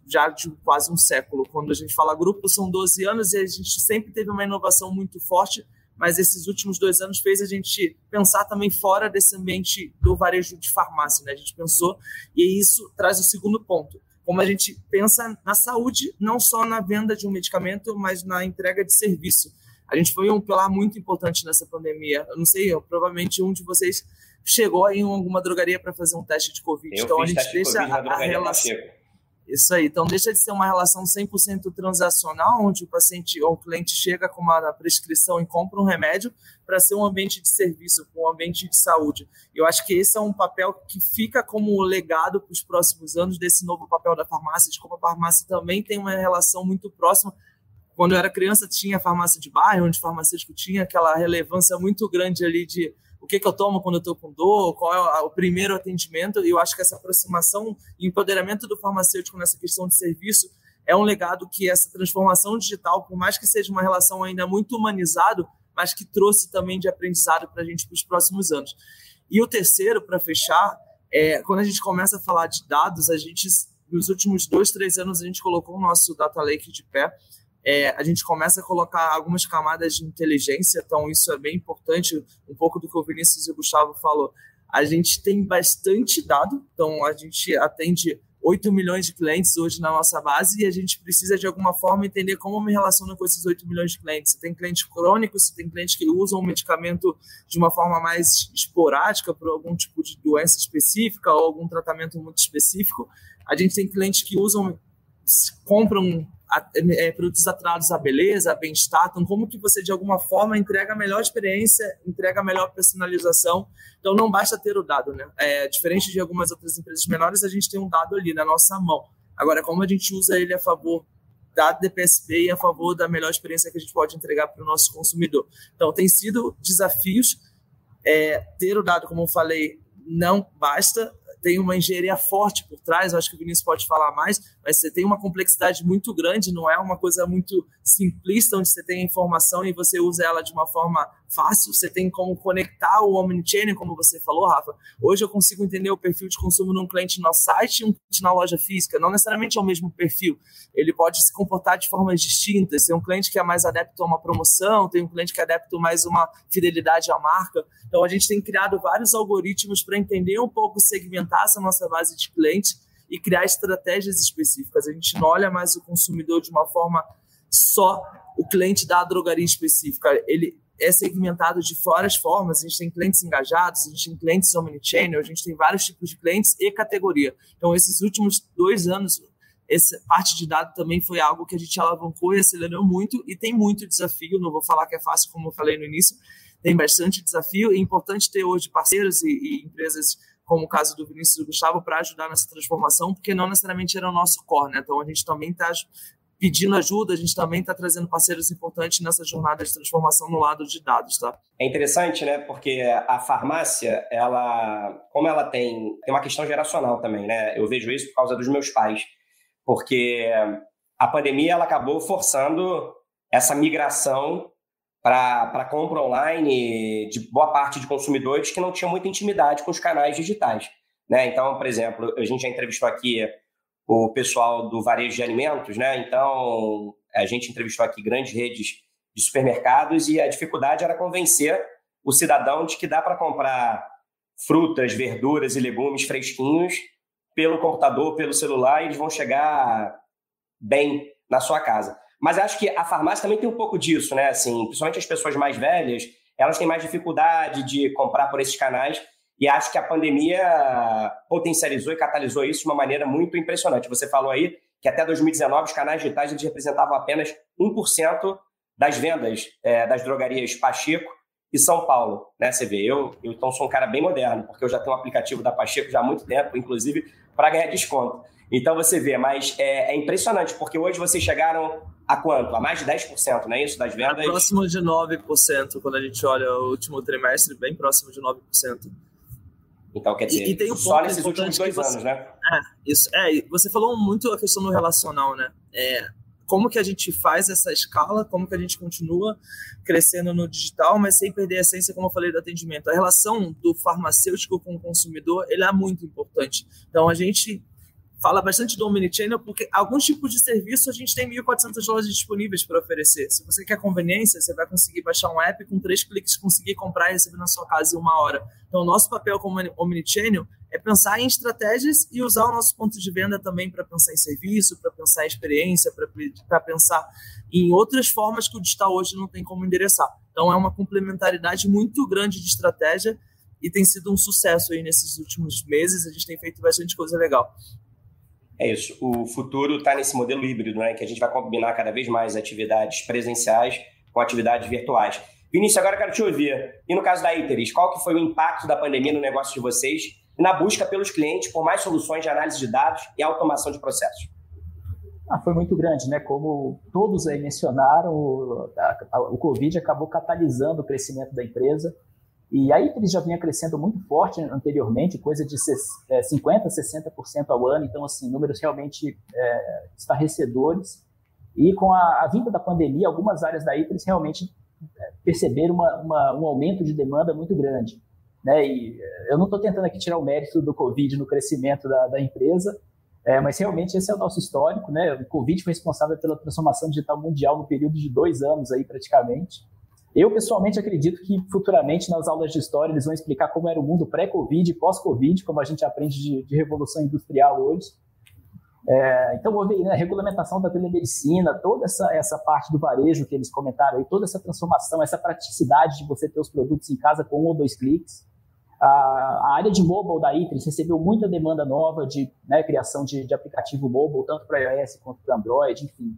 já de quase um século. Quando a gente fala grupo, são 12 anos e a gente sempre teve uma inovação muito forte, mas esses últimos dois anos fez a gente pensar também fora desse ambiente do varejo de farmácia. Né? A gente pensou, e isso traz o segundo ponto. Como a gente pensa na saúde, não só na venda de um medicamento, mas na entrega de serviço. A gente foi um pilar muito importante nessa pandemia. Eu não sei, eu, provavelmente um de vocês chegou aí em alguma drogaria para fazer um teste de Covid. Eu então a gente deixa a, a relação. Isso aí. Então deixa de ser uma relação 100% transacional, onde o paciente ou o cliente chega com uma prescrição e compra um remédio, para ser um ambiente de serviço, um ambiente de saúde. Eu acho que esse é um papel que fica como legado para os próximos anos desse novo papel da farmácia, de como a farmácia também tem uma relação muito próxima quando eu era criança, tinha farmácia de bairro, onde o farmacêutico tinha aquela relevância muito grande ali de o que, que eu tomo quando eu estou com dor, qual é o primeiro atendimento. E eu acho que essa aproximação e empoderamento do farmacêutico nessa questão de serviço é um legado que essa transformação digital, por mais que seja uma relação ainda muito humanizado, mas que trouxe também de aprendizado para a gente para os próximos anos. E o terceiro, para fechar, é quando a gente começa a falar de dados, a gente, nos últimos dois, três anos, a gente colocou o nosso Data Lake de pé é, a gente começa a colocar algumas camadas de inteligência, então isso é bem importante, um pouco do que o Vinícius e o Gustavo falou. A gente tem bastante dado, então a gente atende 8 milhões de clientes hoje na nossa base e a gente precisa de alguma forma entender como me relaciono com esses 8 milhões de clientes. Você tem clientes crônicos, você tem clientes que usam o medicamento de uma forma mais esporádica por algum tipo de doença específica ou algum tratamento muito específico. A gente tem clientes que usam compram é, produtos atrelados à beleza, à bem-estar. Então, como que você, de alguma forma, entrega a melhor experiência, entrega a melhor personalização. Então, não basta ter o dado, né? É, diferente de algumas outras empresas menores, a gente tem um dado ali na nossa mão. Agora, como a gente usa ele a favor da DPSP e a favor da melhor experiência que a gente pode entregar para o nosso consumidor. Então, tem sido desafios. É, ter o dado, como eu falei, não basta tem uma engenharia forte por trás, acho que o Vinícius pode falar mais, mas você tem uma complexidade muito grande, não é uma coisa muito simplista, onde você tem a informação e você usa ela de uma forma fácil, você tem como conectar o Omnichannel, como você falou, Rafa. Hoje eu consigo entender o perfil de consumo de um cliente no site e um cliente na loja física. Não necessariamente é o mesmo perfil. Ele pode se comportar de formas distintas. Tem um cliente que é mais adepto a uma promoção, tem um cliente que é adepto mais uma fidelidade à marca. Então a gente tem criado vários algoritmos para entender um pouco, segmentar essa nossa base de clientes e criar estratégias específicas. A gente não olha mais o consumidor de uma forma só o cliente da drogaria específica. Ele é segmentado de várias formas. A gente tem clientes engajados, a gente tem clientes omnichannel, a gente tem vários tipos de clientes e categoria. Então, esses últimos dois anos, essa parte de dado também foi algo que a gente alavancou e acelerou muito e tem muito desafio. Não vou falar que é fácil, como eu falei no início, tem bastante desafio. É importante ter hoje parceiros e, e empresas como o caso do Vinícius e do Gustavo, para ajudar nessa transformação, porque não necessariamente era o nosso core, né? Então a gente também está pedindo ajuda, a gente também está trazendo parceiros importantes nessa jornada de transformação no lado de dados, tá? É interessante, né? Porque a farmácia, ela, como ela tem, tem uma questão geracional também, né? Eu vejo isso por causa dos meus pais, porque a pandemia ela acabou forçando essa migração para compra online de boa parte de consumidores que não tinham muita intimidade com os canais digitais. Né? Então, por exemplo, a gente já entrevistou aqui o pessoal do varejo de alimentos, né? Então, a gente entrevistou aqui grandes redes de supermercados e a dificuldade era convencer o cidadão de que dá para comprar frutas, verduras e legumes fresquinhos pelo computador, pelo celular, e eles vão chegar bem na sua casa. Mas acho que a farmácia também tem um pouco disso, né? Assim, principalmente as pessoas mais velhas, elas têm mais dificuldade de comprar por esses canais e acho que a pandemia potencializou e catalisou isso de uma maneira muito impressionante. Você falou aí que até 2019 os canais digitais eles representavam apenas 1% das vendas é, das drogarias Pacheco e São Paulo, né? Você vê, eu, eu então sou um cara bem moderno, porque eu já tenho um aplicativo da Pacheco já há muito tempo, inclusive para ganhar desconto. Então você vê, mas é, é, impressionante, porque hoje vocês chegaram a quanto? A mais de 10%, não é isso? Das vendas? É próximo de 9%, quando a gente olha o último trimestre, bem próximo de 9%. Então, quer dizer, e, e tem um só nesses últimos dois você, anos, né? É, isso. É, você falou muito a questão do relacional, né? É, como que a gente faz essa escala, como que a gente continua crescendo no digital, mas sem perder a essência, como eu falei, do atendimento. A relação do farmacêutico com o consumidor, ele é muito importante. Então, a gente fala bastante do Omnichannel, porque alguns tipos de serviço a gente tem 1.400 lojas disponíveis para oferecer. Se você quer conveniência, você vai conseguir baixar um app com três cliques, conseguir comprar e receber na sua casa em uma hora. Então, o nosso papel como Omnichannel é pensar em estratégias e usar o nosso ponto de venda também para pensar em serviço, para pensar em experiência, para pensar em outras formas que o digital hoje não tem como endereçar. Então, é uma complementaridade muito grande de estratégia e tem sido um sucesso aí nesses últimos meses. A gente tem feito bastante coisa legal. É isso. O futuro está nesse modelo híbrido, né? Que a gente vai combinar cada vez mais atividades presenciais com atividades virtuais. Vinícius, agora eu quero te ouvir. E no caso da Iteris, qual que foi o impacto da pandemia no negócio de vocês e na busca pelos clientes por mais soluções de análise de dados e automação de processos? Ah, foi muito grande, né? Como todos aí mencionaram, o, a, a, o Covid acabou catalisando o crescimento da empresa. E aí eles já vinha crescendo muito forte anteriormente, coisa de 50%, 60% é, ao ano, então, assim, números realmente é, estarrecedores. E com a, a, vinda da pandemia, algumas áreas da ITRIS realmente é, perceberam uma, uma, um aumento de demanda muito grande. Né? E é, eu não estou tentando aqui tirar o mérito do Covid no crescimento da, da empresa, é, mas realmente esse é o nosso histórico. Né? O Covid foi responsável pela transformação digital mundial no período de dois anos, aí, praticamente. Eu, pessoalmente, acredito que futuramente nas aulas de história eles vão explicar como era o mundo pré-Covid e pós-Covid, como a gente aprende de, de revolução industrial hoje. É, então, vou ver, né, regulamentação da telemedicina, toda essa, essa parte do varejo que eles comentaram, e toda essa transformação, essa praticidade de você ter os produtos em casa com um ou dois cliques. A, a área de mobile da ITRIS recebeu muita demanda nova de né, criação de, de aplicativo mobile, tanto para iOS quanto para Android, enfim.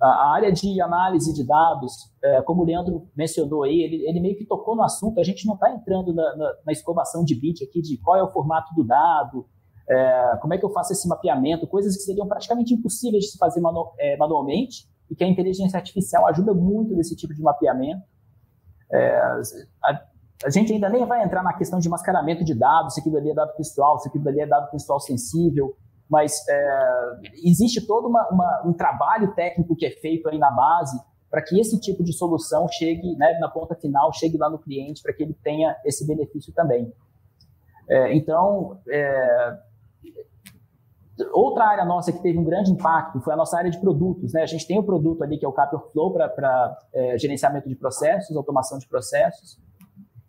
A área de análise de dados, é, como o Leandro mencionou aí, ele, ele, meio que tocou no assunto, a gente não está entrando na, na, na, escovação de bit aqui, de qual é o formato do dado, é, como é que eu faço esse mapeamento, coisas que seriam praticamente impossíveis de se fazer manu, é, manualmente, e que a inteligência artificial ajuda muito nesse tipo de mapeamento. É, a, a, gente ainda nem vai entrar na questão de mascaramento de dados, se aquilo ali é dado pessoal, se aquilo ali é dado pessoal sensível, mas é, existe todo uma, uma, um trabalho técnico que é feito aí na base para que esse tipo de solução chegue né, na ponta final, chegue lá no cliente, para que ele tenha esse benefício também. É, então, é, outra área nossa que teve um grande impacto foi a nossa área de produtos. Né? A gente tem o um produto ali que é o Capture Flow para é, gerenciamento de processos, automação de processos.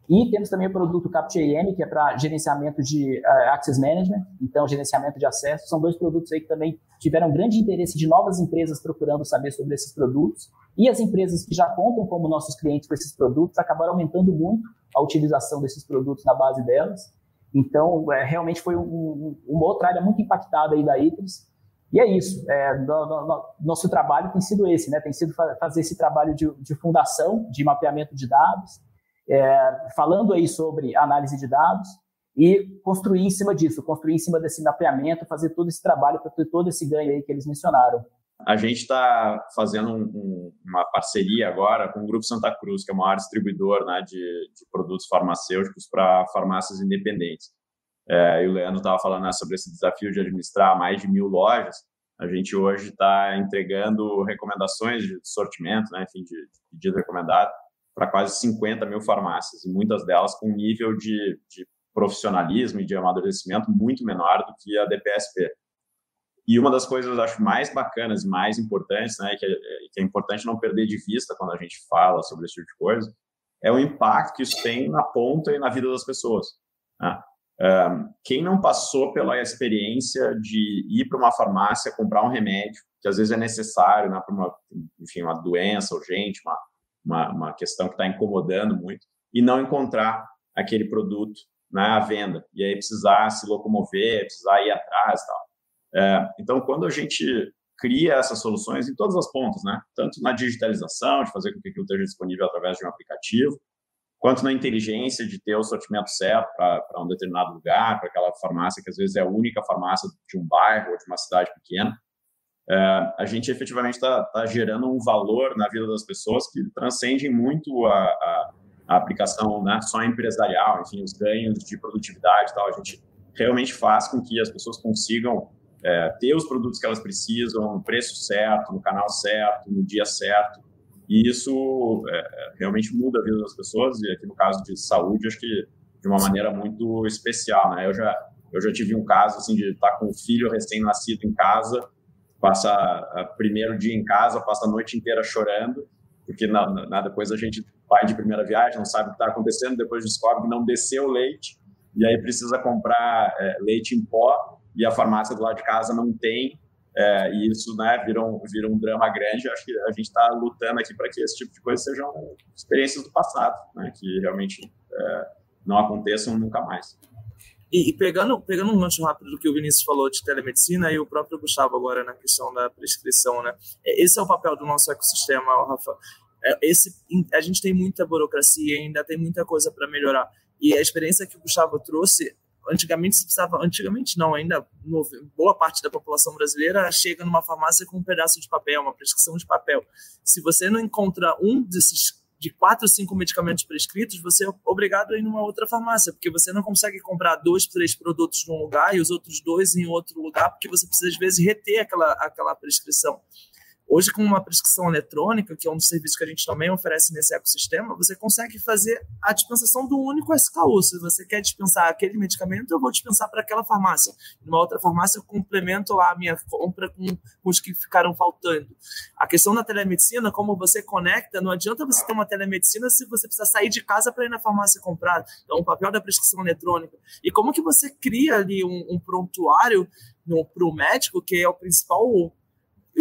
E temos também o produto CaptchaIM, que é para gerenciamento de uh, Access Management, então gerenciamento de acesso. São dois produtos aí que também tiveram grande interesse de novas empresas procurando saber sobre esses produtos. E as empresas que já contam como nossos clientes com esses produtos acabaram aumentando muito a utilização desses produtos na base delas. Então, é, realmente foi um, uma outra área muito impactada aí da ITRIS. E é isso. É, no, no, nosso trabalho tem sido esse, né? Tem sido fazer esse trabalho de, de fundação, de mapeamento de dados, é, falando aí sobre análise de dados e construir em cima disso, construir em cima desse mapeamento, fazer todo esse trabalho para ter todo esse ganho aí que eles mencionaram. A gente está fazendo um, um, uma parceria agora com o Grupo Santa Cruz, que é o maior distribuidor né, de, de produtos farmacêuticos para farmácias independentes. É, e o Leandro estava falando né, sobre esse desafio de administrar mais de mil lojas. A gente hoje está entregando recomendações de sortimento, né, enfim, de, pedido recomendado para quase 50 mil farmácias, e muitas delas com um nível de, de profissionalismo e de amadurecimento muito menor do que a DPSP. E uma das coisas, acho, mais bacanas, mais importantes, né, que é, que é importante não perder de vista quando a gente fala sobre esse tipo de coisa, é o impacto que isso tem na ponta e na vida das pessoas. Né? Um, quem não passou pela experiência de ir para uma farmácia comprar um remédio, que às vezes é necessário né, para uma, enfim, uma doença urgente, uma, uma, uma questão que está incomodando muito, e não encontrar aquele produto na venda, e aí precisar se locomover, precisar ir atrás tal. É, então, quando a gente cria essas soluções em todas as pontas, né? Tanto na digitalização, de fazer com que aquilo esteja disponível através de um aplicativo, quanto na inteligência de ter o sortimento certo para um determinado lugar, para aquela farmácia que às vezes é a única farmácia de um bairro ou de uma cidade pequena. É, a gente efetivamente está tá gerando um valor na vida das pessoas que transcende muito a, a, a aplicação né, só empresarial, enfim, os ganhos de produtividade e tal. A gente realmente faz com que as pessoas consigam é, ter os produtos que elas precisam, no preço certo, no canal certo, no dia certo. E isso é, realmente muda a vida das pessoas, e aqui no caso de saúde, acho que de uma maneira muito especial. Né? Eu, já, eu já tive um caso assim, de estar com um filho recém-nascido em casa, passa primeiro dia em casa, passa a noite inteira chorando, porque na, na, depois a gente vai de primeira viagem, não sabe o que está acontecendo, depois descobre que não desceu o leite, e aí precisa comprar é, leite em pó, e a farmácia do lado de casa não tem, é, e isso né, vira, um, vira um drama grande. Acho que a gente está lutando aqui para que esse tipo de coisa sejam experiências do passado, né, que realmente é, não aconteçam nunca mais. E, e, pegando, pegando um gancho rápido do que o Vinícius falou de telemedicina e o próprio Gustavo agora na questão da prescrição, né? Esse é o papel do nosso ecossistema, Rafa. É, esse, a gente tem muita burocracia, ainda tem muita coisa para melhorar. E a experiência que o Gustavo trouxe antigamente se precisava, antigamente não, ainda boa parte da população brasileira chega numa farmácia com um pedaço de papel, uma prescrição de papel. Se você não encontra um desses de quatro, cinco medicamentos prescritos, você é obrigado a ir numa outra farmácia, porque você não consegue comprar dois, três produtos num lugar e os outros dois em outro lugar, porque você precisa, às vezes, reter aquela, aquela prescrição. Hoje, com uma prescrição eletrônica, que é um dos serviços que a gente também oferece nesse ecossistema, você consegue fazer a dispensação do único SKU. Se você quer dispensar aquele medicamento, eu vou dispensar para aquela farmácia. Numa outra farmácia, eu complemento lá a minha compra com, com os que ficaram faltando. A questão da telemedicina, como você conecta, não adianta você ter uma telemedicina se você precisa sair de casa para ir na farmácia comprar. Então, o papel da prescrição eletrônica. E como que você cria ali um, um prontuário para o médico, que é o principal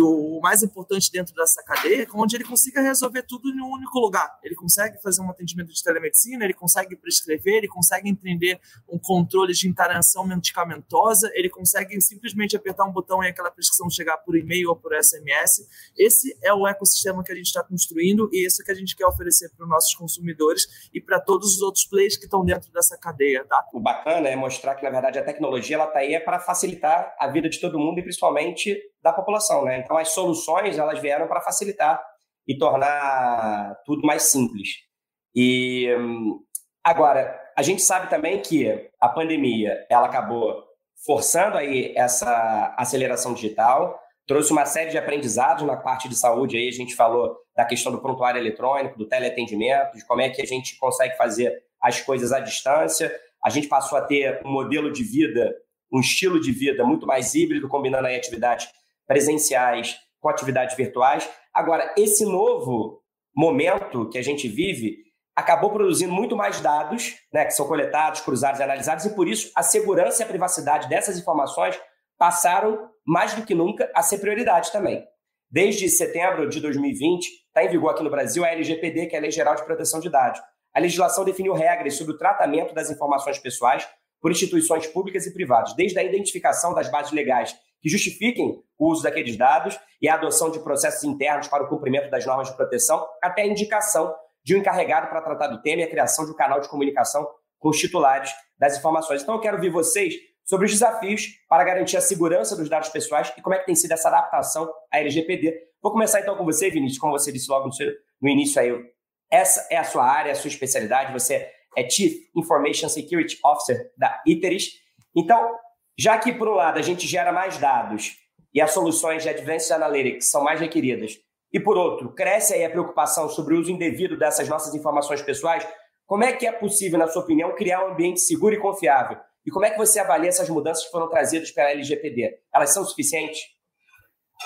o mais importante dentro dessa cadeia é onde ele consiga resolver tudo em um único lugar. Ele consegue fazer um atendimento de telemedicina, ele consegue prescrever, ele consegue entender um controle de interação medicamentosa, ele consegue simplesmente apertar um botão e aquela prescrição chegar por e-mail ou por SMS. Esse é o ecossistema que a gente está construindo e esse que a gente quer oferecer para os nossos consumidores e para todos os outros players que estão dentro dessa cadeia. Tá? O bacana é mostrar que, na verdade, a tecnologia está aí é para facilitar a vida de todo mundo e principalmente da população, né? Então as soluções elas vieram para facilitar e tornar tudo mais simples. E agora a gente sabe também que a pandemia ela acabou forçando aí essa aceleração digital, trouxe uma série de aprendizados na parte de saúde. Aí a gente falou da questão do prontuário eletrônico, do teleatendimento, de como é que a gente consegue fazer as coisas à distância. A gente passou a ter um modelo de vida, um estilo de vida muito mais híbrido, combinando aí atividades presenciais com atividades virtuais. Agora, esse novo momento que a gente vive acabou produzindo muito mais dados, né, que são coletados, cruzados e analisados, e por isso a segurança e a privacidade dessas informações passaram mais do que nunca a ser prioridade também. Desde setembro de 2020, está em vigor aqui no Brasil a LGPD, que é a Lei Geral de Proteção de Dados. A legislação definiu regras sobre o tratamento das informações pessoais por instituições públicas e privadas, desde a identificação das bases legais que justifiquem o uso daqueles dados e a adoção de processos internos para o cumprimento das normas de proteção, até a indicação de um encarregado para tratar do tema e a criação de um canal de comunicação com os titulares das informações. Então, eu quero ouvir vocês sobre os desafios para garantir a segurança dos dados pessoais e como é que tem sido essa adaptação à LGPD. Vou começar então com você, Vinícius, como você disse logo no início aí. Essa é a sua área, a sua especialidade, você é Chief Information Security Officer da Iteris. Então, já que por um lado a gente gera mais dados e as soluções de Advanced Analytics são mais requeridas, e por outro, cresce aí a preocupação sobre o uso indevido dessas nossas informações pessoais, como é que é possível, na sua opinião, criar um ambiente seguro e confiável? E como é que você avalia essas mudanças que foram trazidas pela LGPD? Elas são suficientes?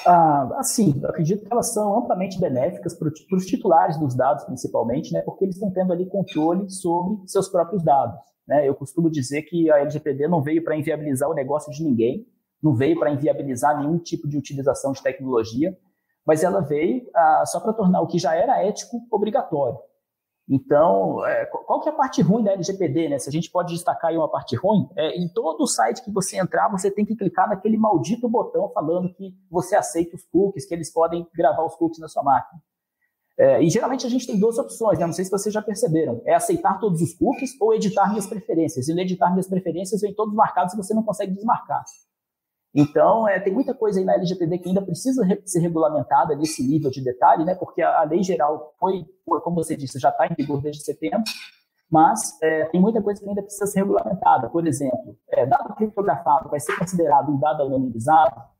Ah, assim, eu acredito que elas são amplamente benéficas para os titulares dos dados, principalmente, né, porque eles estão tendo ali controle sobre seus próprios dados. Né? Eu costumo dizer que a LGPD não veio para inviabilizar o negócio de ninguém, não veio para inviabilizar nenhum tipo de utilização de tecnologia, mas ela veio ah, só para tornar o que já era ético obrigatório. Então, é, qual que é a parte ruim da LGPD, né? Se a gente pode destacar aí uma parte ruim, é, em todo site que você entrar, você tem que clicar naquele maldito botão falando que você aceita os cookies, que eles podem gravar os cookies na sua máquina. É, e geralmente a gente tem duas opções, né? não sei se vocês já perceberam, é aceitar todos os cookies ou editar minhas preferências. E no editar minhas preferências vem todos marcados e você não consegue desmarcar. Então, é, tem muita coisa aí na LGPD que ainda precisa re ser regulamentada nesse nível de detalhe, né? Porque a, a lei geral foi, como você disse, já está em vigor desde setembro, mas é, tem muita coisa que ainda precisa ser regulamentada. Por exemplo, é, dado criptografado vai ser considerado um dado anonimizado?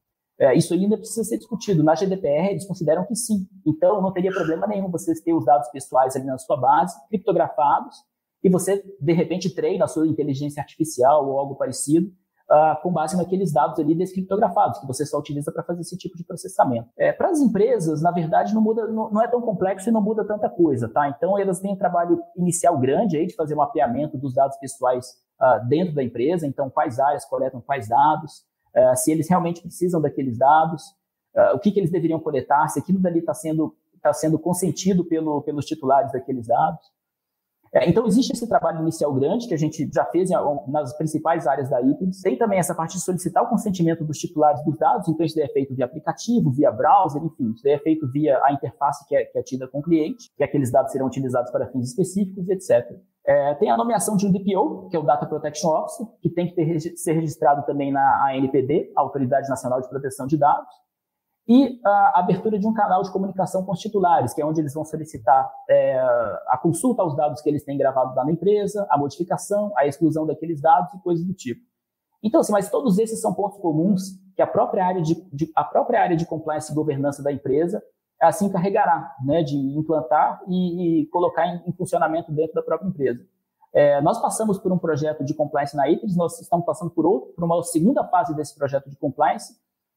É, isso ainda precisa ser discutido. Na GDPR, eles consideram que sim. Então, não teria problema nenhum você ter os dados pessoais ali na sua base, criptografados, e você, de repente, treina a sua inteligência artificial ou algo parecido uh, com base naqueles dados ali descriptografados, que você só utiliza para fazer esse tipo de processamento. É, para as empresas, na verdade, não, muda, não, não, é tão complexo e não muda tanta coisa, tá? Então, elas têm um trabalho inicial grande aí de fazer um mapeamento dos dados pessoais uh, dentro da empresa, então, quais áreas coletam quais dados, uh, se eles realmente precisam daqueles dados, o que, que eles deveriam coletar, se aquilo dali está sendo, tá sendo consentido pelo, pelos titulares daqueles dados. É, então, existe esse trabalho inicial grande que a gente já fez nas principais áreas da ITES. Tem também essa parte de solicitar o consentimento dos titulares dos dados, então isso é feito via aplicativo, via browser, enfim, isso é feito via a interface que é, que é tida com o cliente, que aqueles dados serão utilizados para fins específicos, etc. É, tem a nomeação de um DPO, que é o Data Protection Officer, que tem que ter, ser registrado também na ANPD, Autoridade Nacional de Proteção de Dados e a abertura de um canal de comunicação com os titulares, que é onde eles vão solicitar é, a consulta aos dados que eles têm gravado lá na empresa, a modificação, a exclusão daqueles dados e coisas do tipo. Então, assim, mas todos esses são pontos comuns que a própria área de, de a própria área de compliance e governança da empresa assim encarregará, né, de implantar e, e colocar em, em, funcionamento dentro da própria empresa. É, nós passamos por um projeto de compliance na ITES, nós estamos passando por, outro, por uma segunda fase desse projeto de compliance,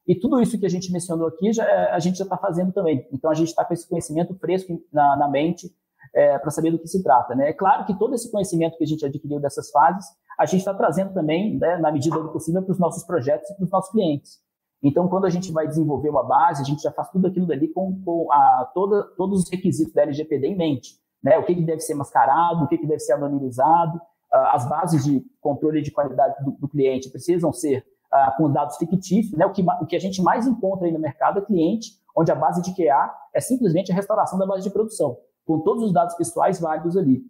e tudo isso que a gente mencionou aqui, já, é, a gente já está fazendo também. Então, a gente está com esse conhecimento fresco na, na mente é, para saber do que se trata. Né? É claro que todo esse conhecimento que a gente adquiriu dessas fases, a gente está trazendo também, né, na medida do possível, para os nossos projetos e para os nossos clientes. Então, quando a gente vai desenvolver uma base, a gente já faz tudo aquilo dali com, com a, toda, todos os requisitos da LGPD em mente. Né? O que, que deve ser mascarado, o que, que deve ser anonimizado, as bases de controle de qualidade do, do cliente precisam ser ah, com dados fictícios, né? O que, o que a gente mais encontra aí no mercado é cliente onde a base de QA é simplesmente a restauração da base de produção, com todos os dados pessoais válidos ali.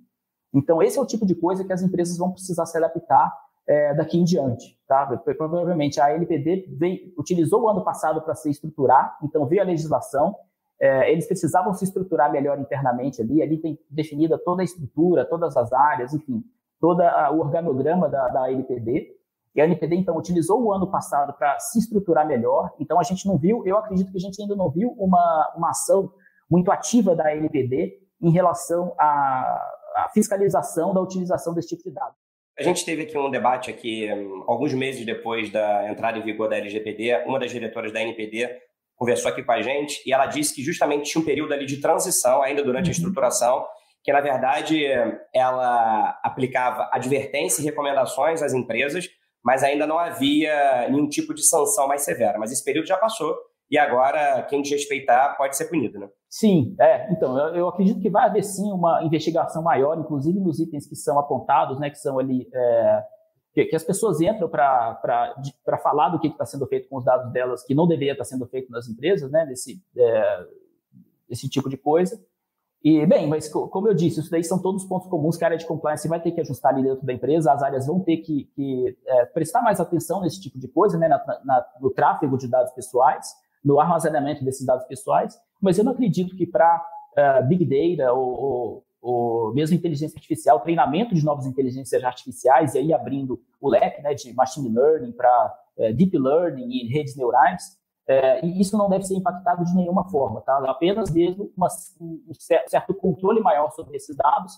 Então, esse é o tipo de coisa que as empresas vão precisar se adaptar é, daqui em diante. Tá? Provavelmente a LPD veio, utilizou o ano passado para se estruturar, então veio a legislação, é, eles precisavam se estruturar melhor internamente ali, ali tem definida toda a estrutura, todas as áreas, enfim, todo o organograma da, da LPD, e a NPD, então, utilizou o ano passado para se estruturar melhor. Então, a gente não viu, eu acredito que a gente ainda não viu uma, uma ação muito ativa da NPD em relação à, à fiscalização da utilização desse tipo de dados. A gente teve aqui um debate aqui, um, alguns meses depois da entrada em vigor da LGPD, uma das diretoras da NPD conversou aqui com a gente e ela disse que justamente tinha um período ali de transição, ainda durante uhum. a estruturação, que na verdade ela aplicava advertências e recomendações às empresas mas ainda não havia nenhum tipo de sanção mais severa. Mas esse período já passou e agora quem desrespeitar pode ser punido, né? Sim, é. Então, eu, eu, acredito que vai haver sim uma investigação maior, inclusive nos itens que são apontados, né, que são ali é, que, que, as pessoas entram para falar do que está sendo feito com os dados delas, que não deveria estar sendo feito nas empresas, né, nesse é, esse tipo de coisa. E, bem, mas como eu disse, isso daí são todos pontos comuns que a área de compliance vai ter que ajustar ali dentro da empresa, as áreas vão ter que, que é, prestar mais atenção nesse tipo de coisa, né, na, na, no tráfego de dados pessoais, no armazenamento desses dados pessoais, mas eu não acredito que para uh, é, Big Data ou, ou, ou, mesmo inteligência artificial, treinamento de novas inteligências artificiais, e aí abrindo o leque né, de machine learning para uh, deep learning e redes neurais, é, e isso não deve ser impactado de nenhuma forma, tá? Apenas mesmo uma, um certo controle maior sobre esses dados.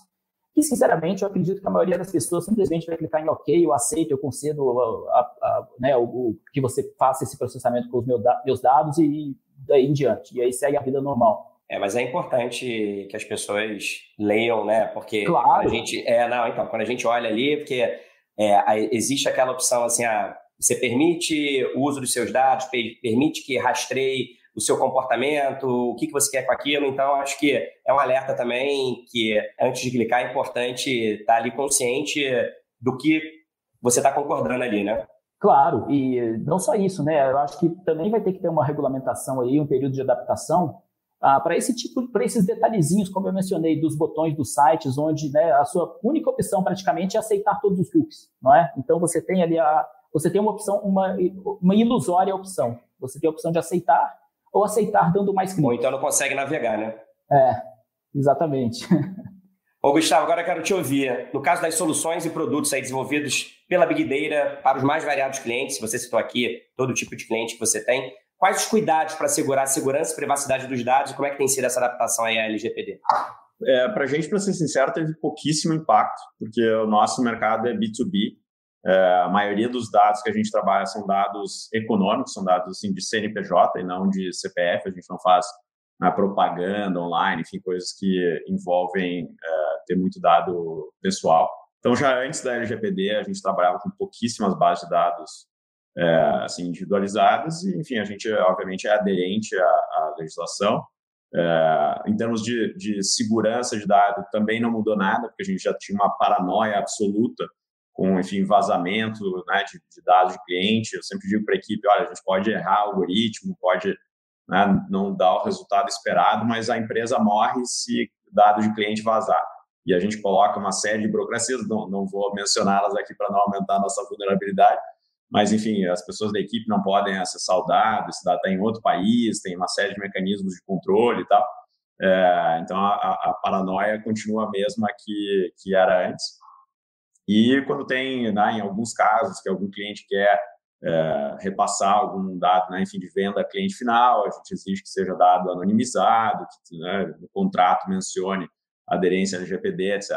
E, sinceramente, eu acredito que a maioria das pessoas simplesmente vai clicar em OK, eu aceito, eu concedo a, a, a, né, o, o, que você faça esse processamento com os meus, meus dados e daí em diante. E aí segue a vida normal. É, mas é importante que as pessoas leiam, né? Porque claro. a gente. É, não, então, quando a gente olha ali, porque é, existe aquela opção assim, ah, você permite o uso dos seus dados, permite que rastreie o seu comportamento, o que, que você quer com aquilo. Então, acho que é um alerta também que, antes de clicar, é importante estar ali consciente do que você está concordando ali, né? Claro, e não só isso, né? Eu acho que também vai ter que ter uma regulamentação aí, um período de adaptação ah, para esse tipo, para esses detalhezinhos, como eu mencionei, dos botões dos sites, onde né, a sua única opção praticamente é aceitar todos os cookies, não é? Então você tem ali a, você tem uma opção, uma, uma ilusória opção. Você tem a opção de aceitar ou aceitar dando mais clique. Ou então não consegue navegar, né? É, exatamente. Ô, Gustavo, agora eu quero te ouvir. No caso das soluções e produtos aí desenvolvidos pela Big Data para os mais variados clientes, você citou aqui todo tipo de cliente que você tem, quais os cuidados para assegurar a segurança e privacidade dos dados e como é que tem sido essa adaptação aí à LGPD? É, para a gente, para ser sincero, teve pouquíssimo impacto, porque o nosso mercado é B2B, é, a maioria dos dados que a gente trabalha são dados econômicos, são dados assim, de CNPJ e não de CPF. A gente não faz né, propaganda online, enfim, coisas que envolvem é, ter muito dado pessoal. Então, já antes da LGPD, a gente trabalhava com pouquíssimas bases de dados é, assim, individualizadas e, enfim, a gente, obviamente, é aderente à, à legislação. É, em termos de, de segurança de dados, também não mudou nada, porque a gente já tinha uma paranoia absoluta com, enfim, vazamento né, de, de, dados de cliente. Eu sempre digo para a equipe, olha, a gente pode errar o algoritmo, pode né, não dar o resultado esperado, mas a empresa morre se dados de cliente vazar. E a gente coloca uma série de burocracias, não, não vou mencioná-las aqui para não aumentar a nossa vulnerabilidade, mas, enfim, as pessoas da equipe não podem acessar o dado, esse dado está em outro país, tem uma série de mecanismos de controle e tal. É, então, a, a, paranoia continua a mesma que, que era antes. E quando tem, né, em alguns casos, que algum cliente quer é, repassar algum dado, né, enfim, de venda a cliente final, a gente exige que seja dado anonimizado, que né, no contrato mencione aderência LGPD, etc.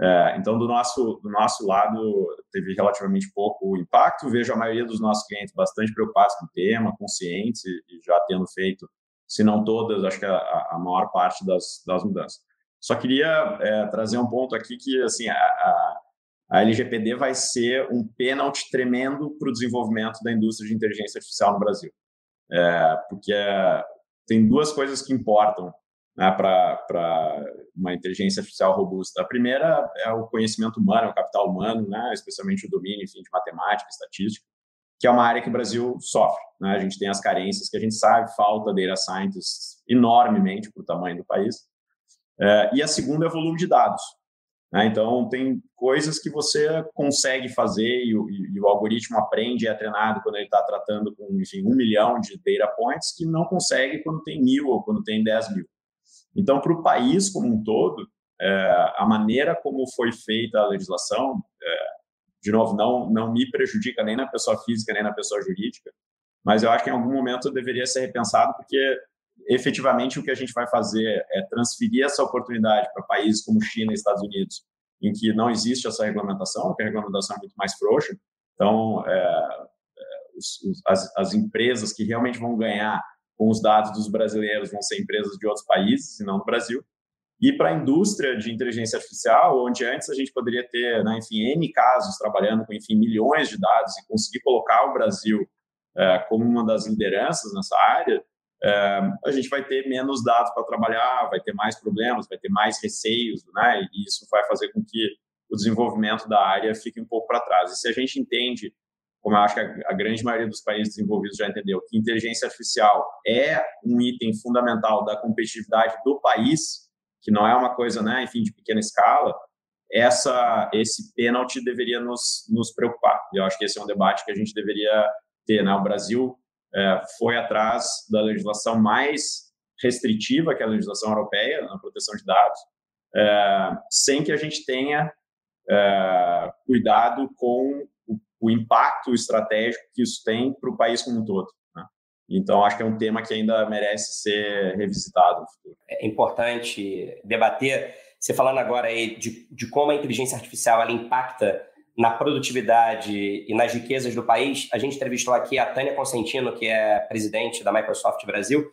É, então, do nosso, do nosso lado, teve relativamente pouco impacto. Vejo a maioria dos nossos clientes bastante preocupados com o tema, conscientes e, e já tendo feito, se não todas, acho que a, a maior parte das, das mudanças. Só queria é, trazer um ponto aqui que, assim, a, a a LGPD vai ser um pênalti tremendo para o desenvolvimento da indústria de inteligência artificial no Brasil. É, porque é, tem duas coisas que importam né, para uma inteligência artificial robusta. A primeira é o conhecimento humano, é o capital humano, né, especialmente o domínio enfim, de matemática, estatística, que é uma área que o Brasil sofre. Né? A gente tem as carências que a gente sabe, falta data scientists enormemente para o tamanho do país. É, e a segunda é o volume de dados. Né? Então, tem coisas que você consegue fazer e o, e o algoritmo aprende e é treinado quando ele está tratando com, enfim, um milhão de data points que não consegue quando tem mil ou quando tem dez mil. Então, para o país como um todo, é, a maneira como foi feita a legislação, é, de novo, não, não me prejudica nem na pessoa física nem na pessoa jurídica, mas eu acho que em algum momento deveria ser repensado, porque efetivamente o que a gente vai fazer é transferir essa oportunidade para países como China e Estados Unidos, em que não existe essa regulamentação, que a regulamentação é muito mais frouxa. Então, é, é, os, os, as, as, empresas que realmente vão ganhar com os dados dos brasileiros vão ser empresas de outros países, e não do Brasil. E para a indústria de inteligência artificial, onde antes a gente poderia ter, né, enfim, N casos trabalhando com, enfim, milhões de dados e conseguir colocar o Brasil é, como uma das lideranças nessa área, a gente vai ter menos dados para trabalhar, vai ter mais problemas, vai ter mais receios, né? E isso vai fazer com que o desenvolvimento da área fique um pouco para trás. E se a gente entende, como eu acho que a, a grande maioria dos países desenvolvidos já entendeu, que inteligência artificial é um item fundamental da competitividade do país, que não é uma coisa, né, enfim, de pequena escala, essa esse pênalti deveria nos, nos preocupar. E eu acho que esse é um debate que a gente deveria ter, né? O Brasil é, foi atrás da legislação mais restritiva, que é a legislação europeia, na proteção de dados, é, sem que a gente tenha é, cuidado com o, o, impacto estratégico que isso tem para o país como um todo. Né? Então, acho que é um tema que ainda merece ser revisitado no futuro. É importante debater, você falando agora aí de, de como a inteligência artificial ela impacta na produtividade e nas riquezas do país, a gente entrevistou aqui a Tânia Consentino, que é presidente da Microsoft Brasil,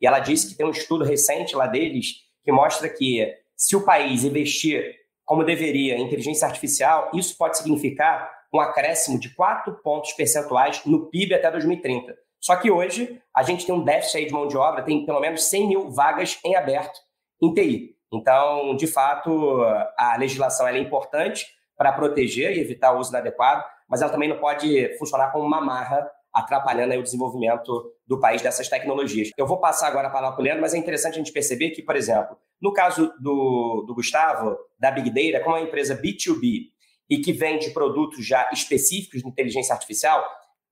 e ela disse que tem um estudo recente lá deles que mostra que se o país investir como deveria em inteligência artificial, isso pode significar um acréscimo de 4 pontos percentuais no PIB até 2030. Só que hoje a gente tem um déficit de mão de obra, tem pelo menos 100 mil vagas em aberto em TI. Então, de fato, a legislação é importante, para proteger e evitar o uso inadequado, mas ela também não pode funcionar como uma marra atrapalhando o desenvolvimento do país dessas tecnologias. Eu vou passar agora a palavra para o Leandro, mas é interessante a gente perceber que, por exemplo, no caso do, do Gustavo, da Big Data, como é uma empresa B2B e que vende produtos já específicos de inteligência artificial,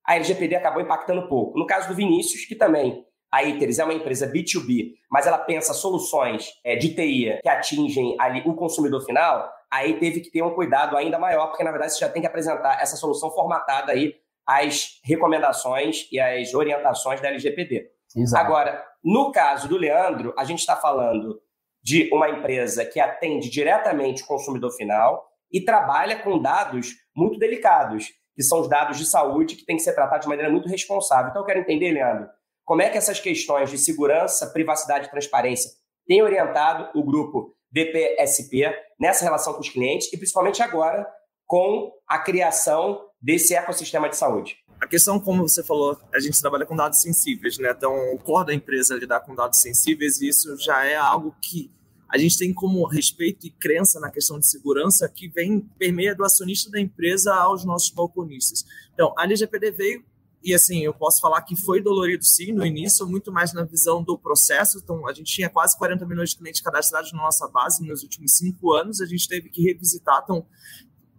a LGPD acabou impactando pouco. No caso do Vinícius, que também a Iteris é uma empresa B2B, mas ela pensa soluções é, de TI que atingem ali o consumidor final, aí teve que ter um cuidado ainda maior, porque na verdade você já tem que apresentar essa solução formatada aí às recomendações e às orientações da LGPD. Exato. Agora, no caso do Leandro, a gente está falando de uma empresa que atende diretamente o consumidor final e trabalha com dados muito delicados, que são os dados de saúde que tem que ser tratados de maneira muito responsável. Então, eu quero entender, Leandro, como é que essas questões de segurança, privacidade e transparência têm orientado o grupo DPSP nessa relação com os clientes e principalmente agora com a criação desse ecossistema de saúde. A questão, como você falou, a gente trabalha com dados sensíveis, né? Então, o core da empresa é lidar com dados sensíveis e isso já é algo que a gente tem como respeito e crença na questão de segurança que vem permeia do acionista da empresa aos nossos balconistas. Então, a LGPD veio e assim, eu posso falar que foi dolorido sim no início, muito mais na visão do processo. Então, a gente tinha quase 40 milhões de clientes cadastrados na nossa base nos últimos cinco anos, a gente teve que revisitar. Então,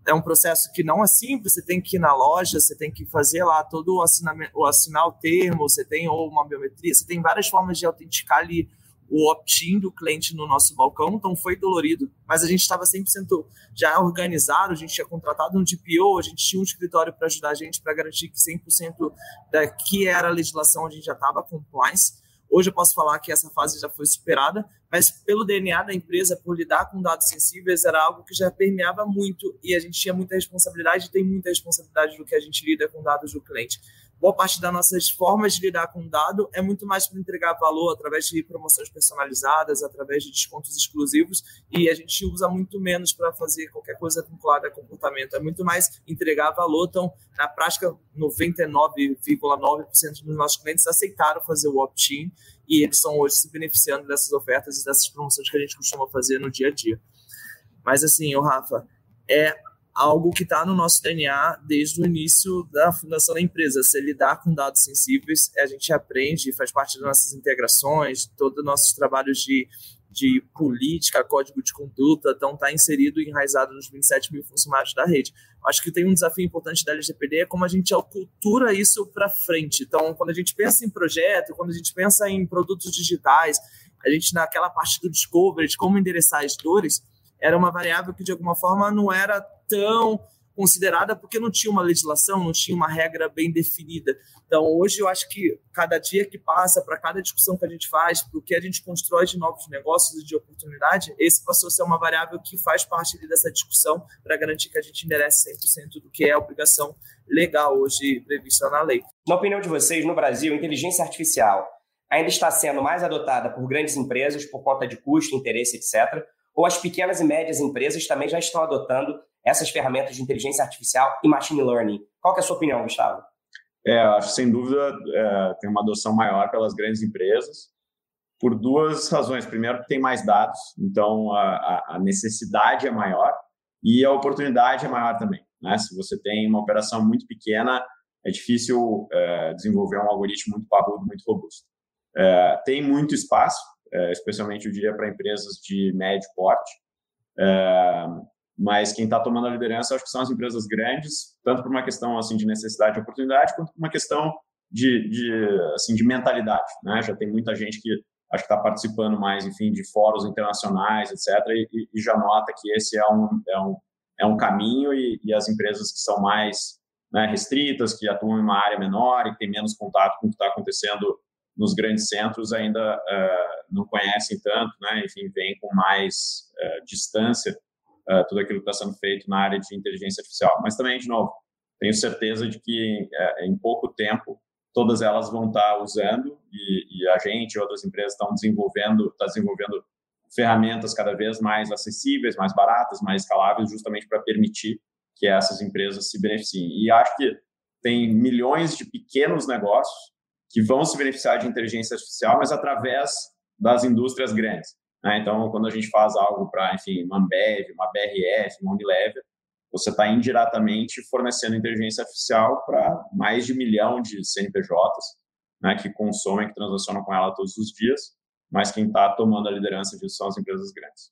é um processo que não é simples, você tem que ir na loja, você tem que fazer lá todo o, assinamento, o assinar o termo, você tem ou uma biometria, você tem várias formas de autenticar ali o opt-in do cliente no nosso balcão, então foi dolorido, mas a gente estava 100% já organizado, a gente tinha contratado um DPO, a gente tinha um escritório para ajudar a gente para garantir que 100% da que era a legislação a gente já estava compliance. Hoje eu posso falar que essa fase já foi superada, mas pelo DNA da empresa, por lidar com dados sensíveis, era algo que já permeava muito e a gente tinha muita responsabilidade, tem muita responsabilidade do que a gente lida com dados do cliente boa parte das nossas formas de lidar com o dado é muito mais para entregar valor através de promoções personalizadas, através de descontos exclusivos, e a gente usa muito menos para fazer qualquer coisa vinculada a comportamento. É muito mais entregar valor. Então, na prática, 99,9% dos nossos clientes aceitaram fazer o opt-in e eles estão hoje se beneficiando dessas ofertas e dessas promoções que a gente costuma fazer no dia a dia. Mas assim, o Rafa, é algo que está no nosso DNA desde o início da fundação da empresa. Se lidar com dados sensíveis, a gente aprende, faz parte das nossas integrações, todos os nossos trabalhos de, de política, código de conduta, então está inserido e enraizado nos 27 mil funcionários da rede. Acho que tem um desafio importante da LGPD é como a gente acultura isso para frente. Então, quando a gente pensa em projeto, quando a gente pensa em produtos digitais, a gente naquela parte do discovery, de como endereçar as dores, era uma variável que de alguma forma não era tão considerada porque não tinha uma legislação, não tinha uma regra bem definida. Então, hoje eu acho que cada dia que passa, para cada discussão que a gente faz, para o que a gente constrói de novos negócios e de oportunidade, esse passou a ser uma variável que faz parte dessa discussão para garantir que a gente enderece 100% do que é a obrigação legal hoje prevista na lei. Na opinião de vocês, no Brasil, inteligência artificial ainda está sendo mais adotada por grandes empresas por conta de custo, interesse, etc., ou as pequenas e médias empresas também já estão adotando essas ferramentas de inteligência artificial e machine learning. Qual é a sua opinião, Gustavo? É, acho sem dúvida é, tem uma adoção maior pelas grandes empresas por duas razões. Primeiro, que tem mais dados, então a, a necessidade é maior e a oportunidade é maior também. Né? Se você tem uma operação muito pequena, é difícil é, desenvolver um algoritmo muito parrudo, muito robusto. É, tem muito espaço, especialmente eu diria para empresas de médio porte, é, mas quem está tomando a liderança acho que são as empresas grandes, tanto por uma questão assim de necessidade e oportunidade, quanto por uma questão de, de assim de mentalidade, né? Já tem muita gente que acho que está participando mais, enfim, de fóruns internacionais, etc. E, e, já nota que esse é um é um, é um caminho e, e as empresas que são mais né, restritas, que atuam em uma área menor e que têm menos contato com o que está acontecendo nos grandes centros ainda uh, não conhecem tanto, né? Enfim, vêm com mais uh, distância uh, tudo aquilo que está sendo feito na área de inteligência artificial. Mas também, de novo, tenho certeza de que em pouco tempo todas elas vão estar tá usando e, e a gente e outras empresas estão desenvolvendo, está desenvolvendo ferramentas cada vez mais acessíveis, mais baratas, mais escaláveis, justamente para permitir que essas empresas se beneficiem. E acho que tem milhões de pequenos negócios que vão se beneficiar de inteligência artificial, mas através das indústrias grandes. Né? Então, quando a gente faz algo para, enfim, uma Ambev, uma BRF, uma Unilever, você está indiretamente fornecendo inteligência artificial para mais de um milhão de CNPJs né, que consomem, que transacionam com ela todos os dias, mas quem está tomando a liderança disso são as empresas grandes.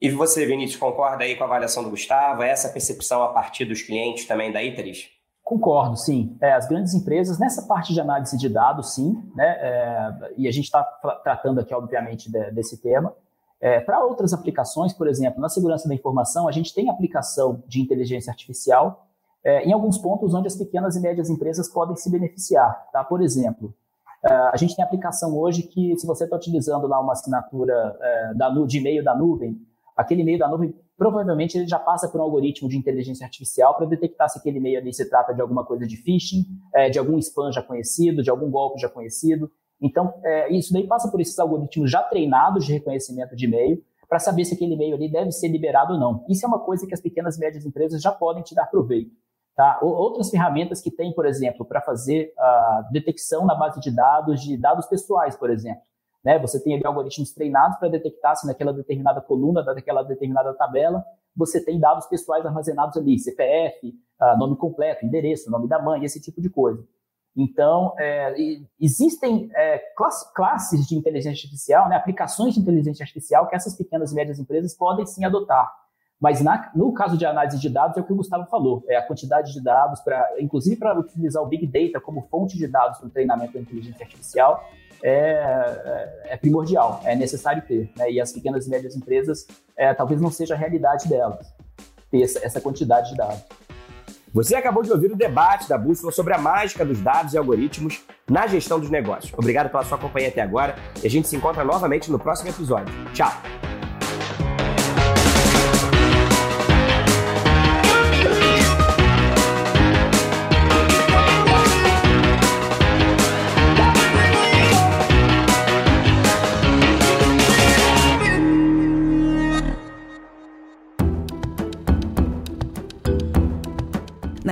E você, Vinícius, concorda aí com a avaliação do Gustavo? É essa percepção a partir dos clientes também da Iteris? Concordo, sim. É, as grandes empresas, nessa parte de análise de dados, sim, né? É, e a gente está tratando aqui, obviamente, de, desse tema. É, Para outras aplicações, por exemplo, na segurança da informação, a gente tem aplicação de inteligência artificial é, em alguns pontos onde as pequenas e médias empresas podem se beneficiar. Tá? Por exemplo, é, a gente tem aplicação hoje que, se você está utilizando lá uma assinatura é, da, de e-mail da nuvem, aquele e-mail da nuvem provavelmente ele já passa por um algoritmo de inteligência artificial para detectar se aquele e-mail ali se trata de alguma coisa de phishing, é, de algum spam já conhecido, de algum golpe já conhecido. Então, é, isso daí passa por esses algoritmos já treinados de reconhecimento de e-mail para saber se aquele e-mail ali deve ser liberado ou não. Isso é uma coisa que as pequenas e médias empresas já podem tirar proveito. Tá? Outras ferramentas que tem, por exemplo, para fazer a detecção na base de dados de dados pessoais, por exemplo. Né? Você tem ali algoritmos treinados para detectar se naquela determinada coluna, daquela determinada tabela, você tem dados pessoais armazenados ali, CPF, ah, nome completo, endereço, nome da mãe, esse tipo de coisa. Então, é, existem é, classe, classes de inteligência artificial, né, aplicações de inteligência artificial que essas pequenas e médias empresas podem sim adotar. Mas na, no caso de análise de dados, é o que o Gustavo falou, é a quantidade de dados, pra, inclusive para utilizar o Big Data como fonte de dados para o treinamento da inteligência artificial, é, é, primordial, é necessário ter. Né? E as pequenas e médias empresas, é, talvez não seja a realidade delas, ter essa, essa quantidade de dados. Você acabou de ouvir o debate da Bússola sobre a mágica dos dados e algoritmos na gestão dos negócios. Obrigado pela sua companhia até agora e a gente se encontra novamente no próximo episódio. Tchau!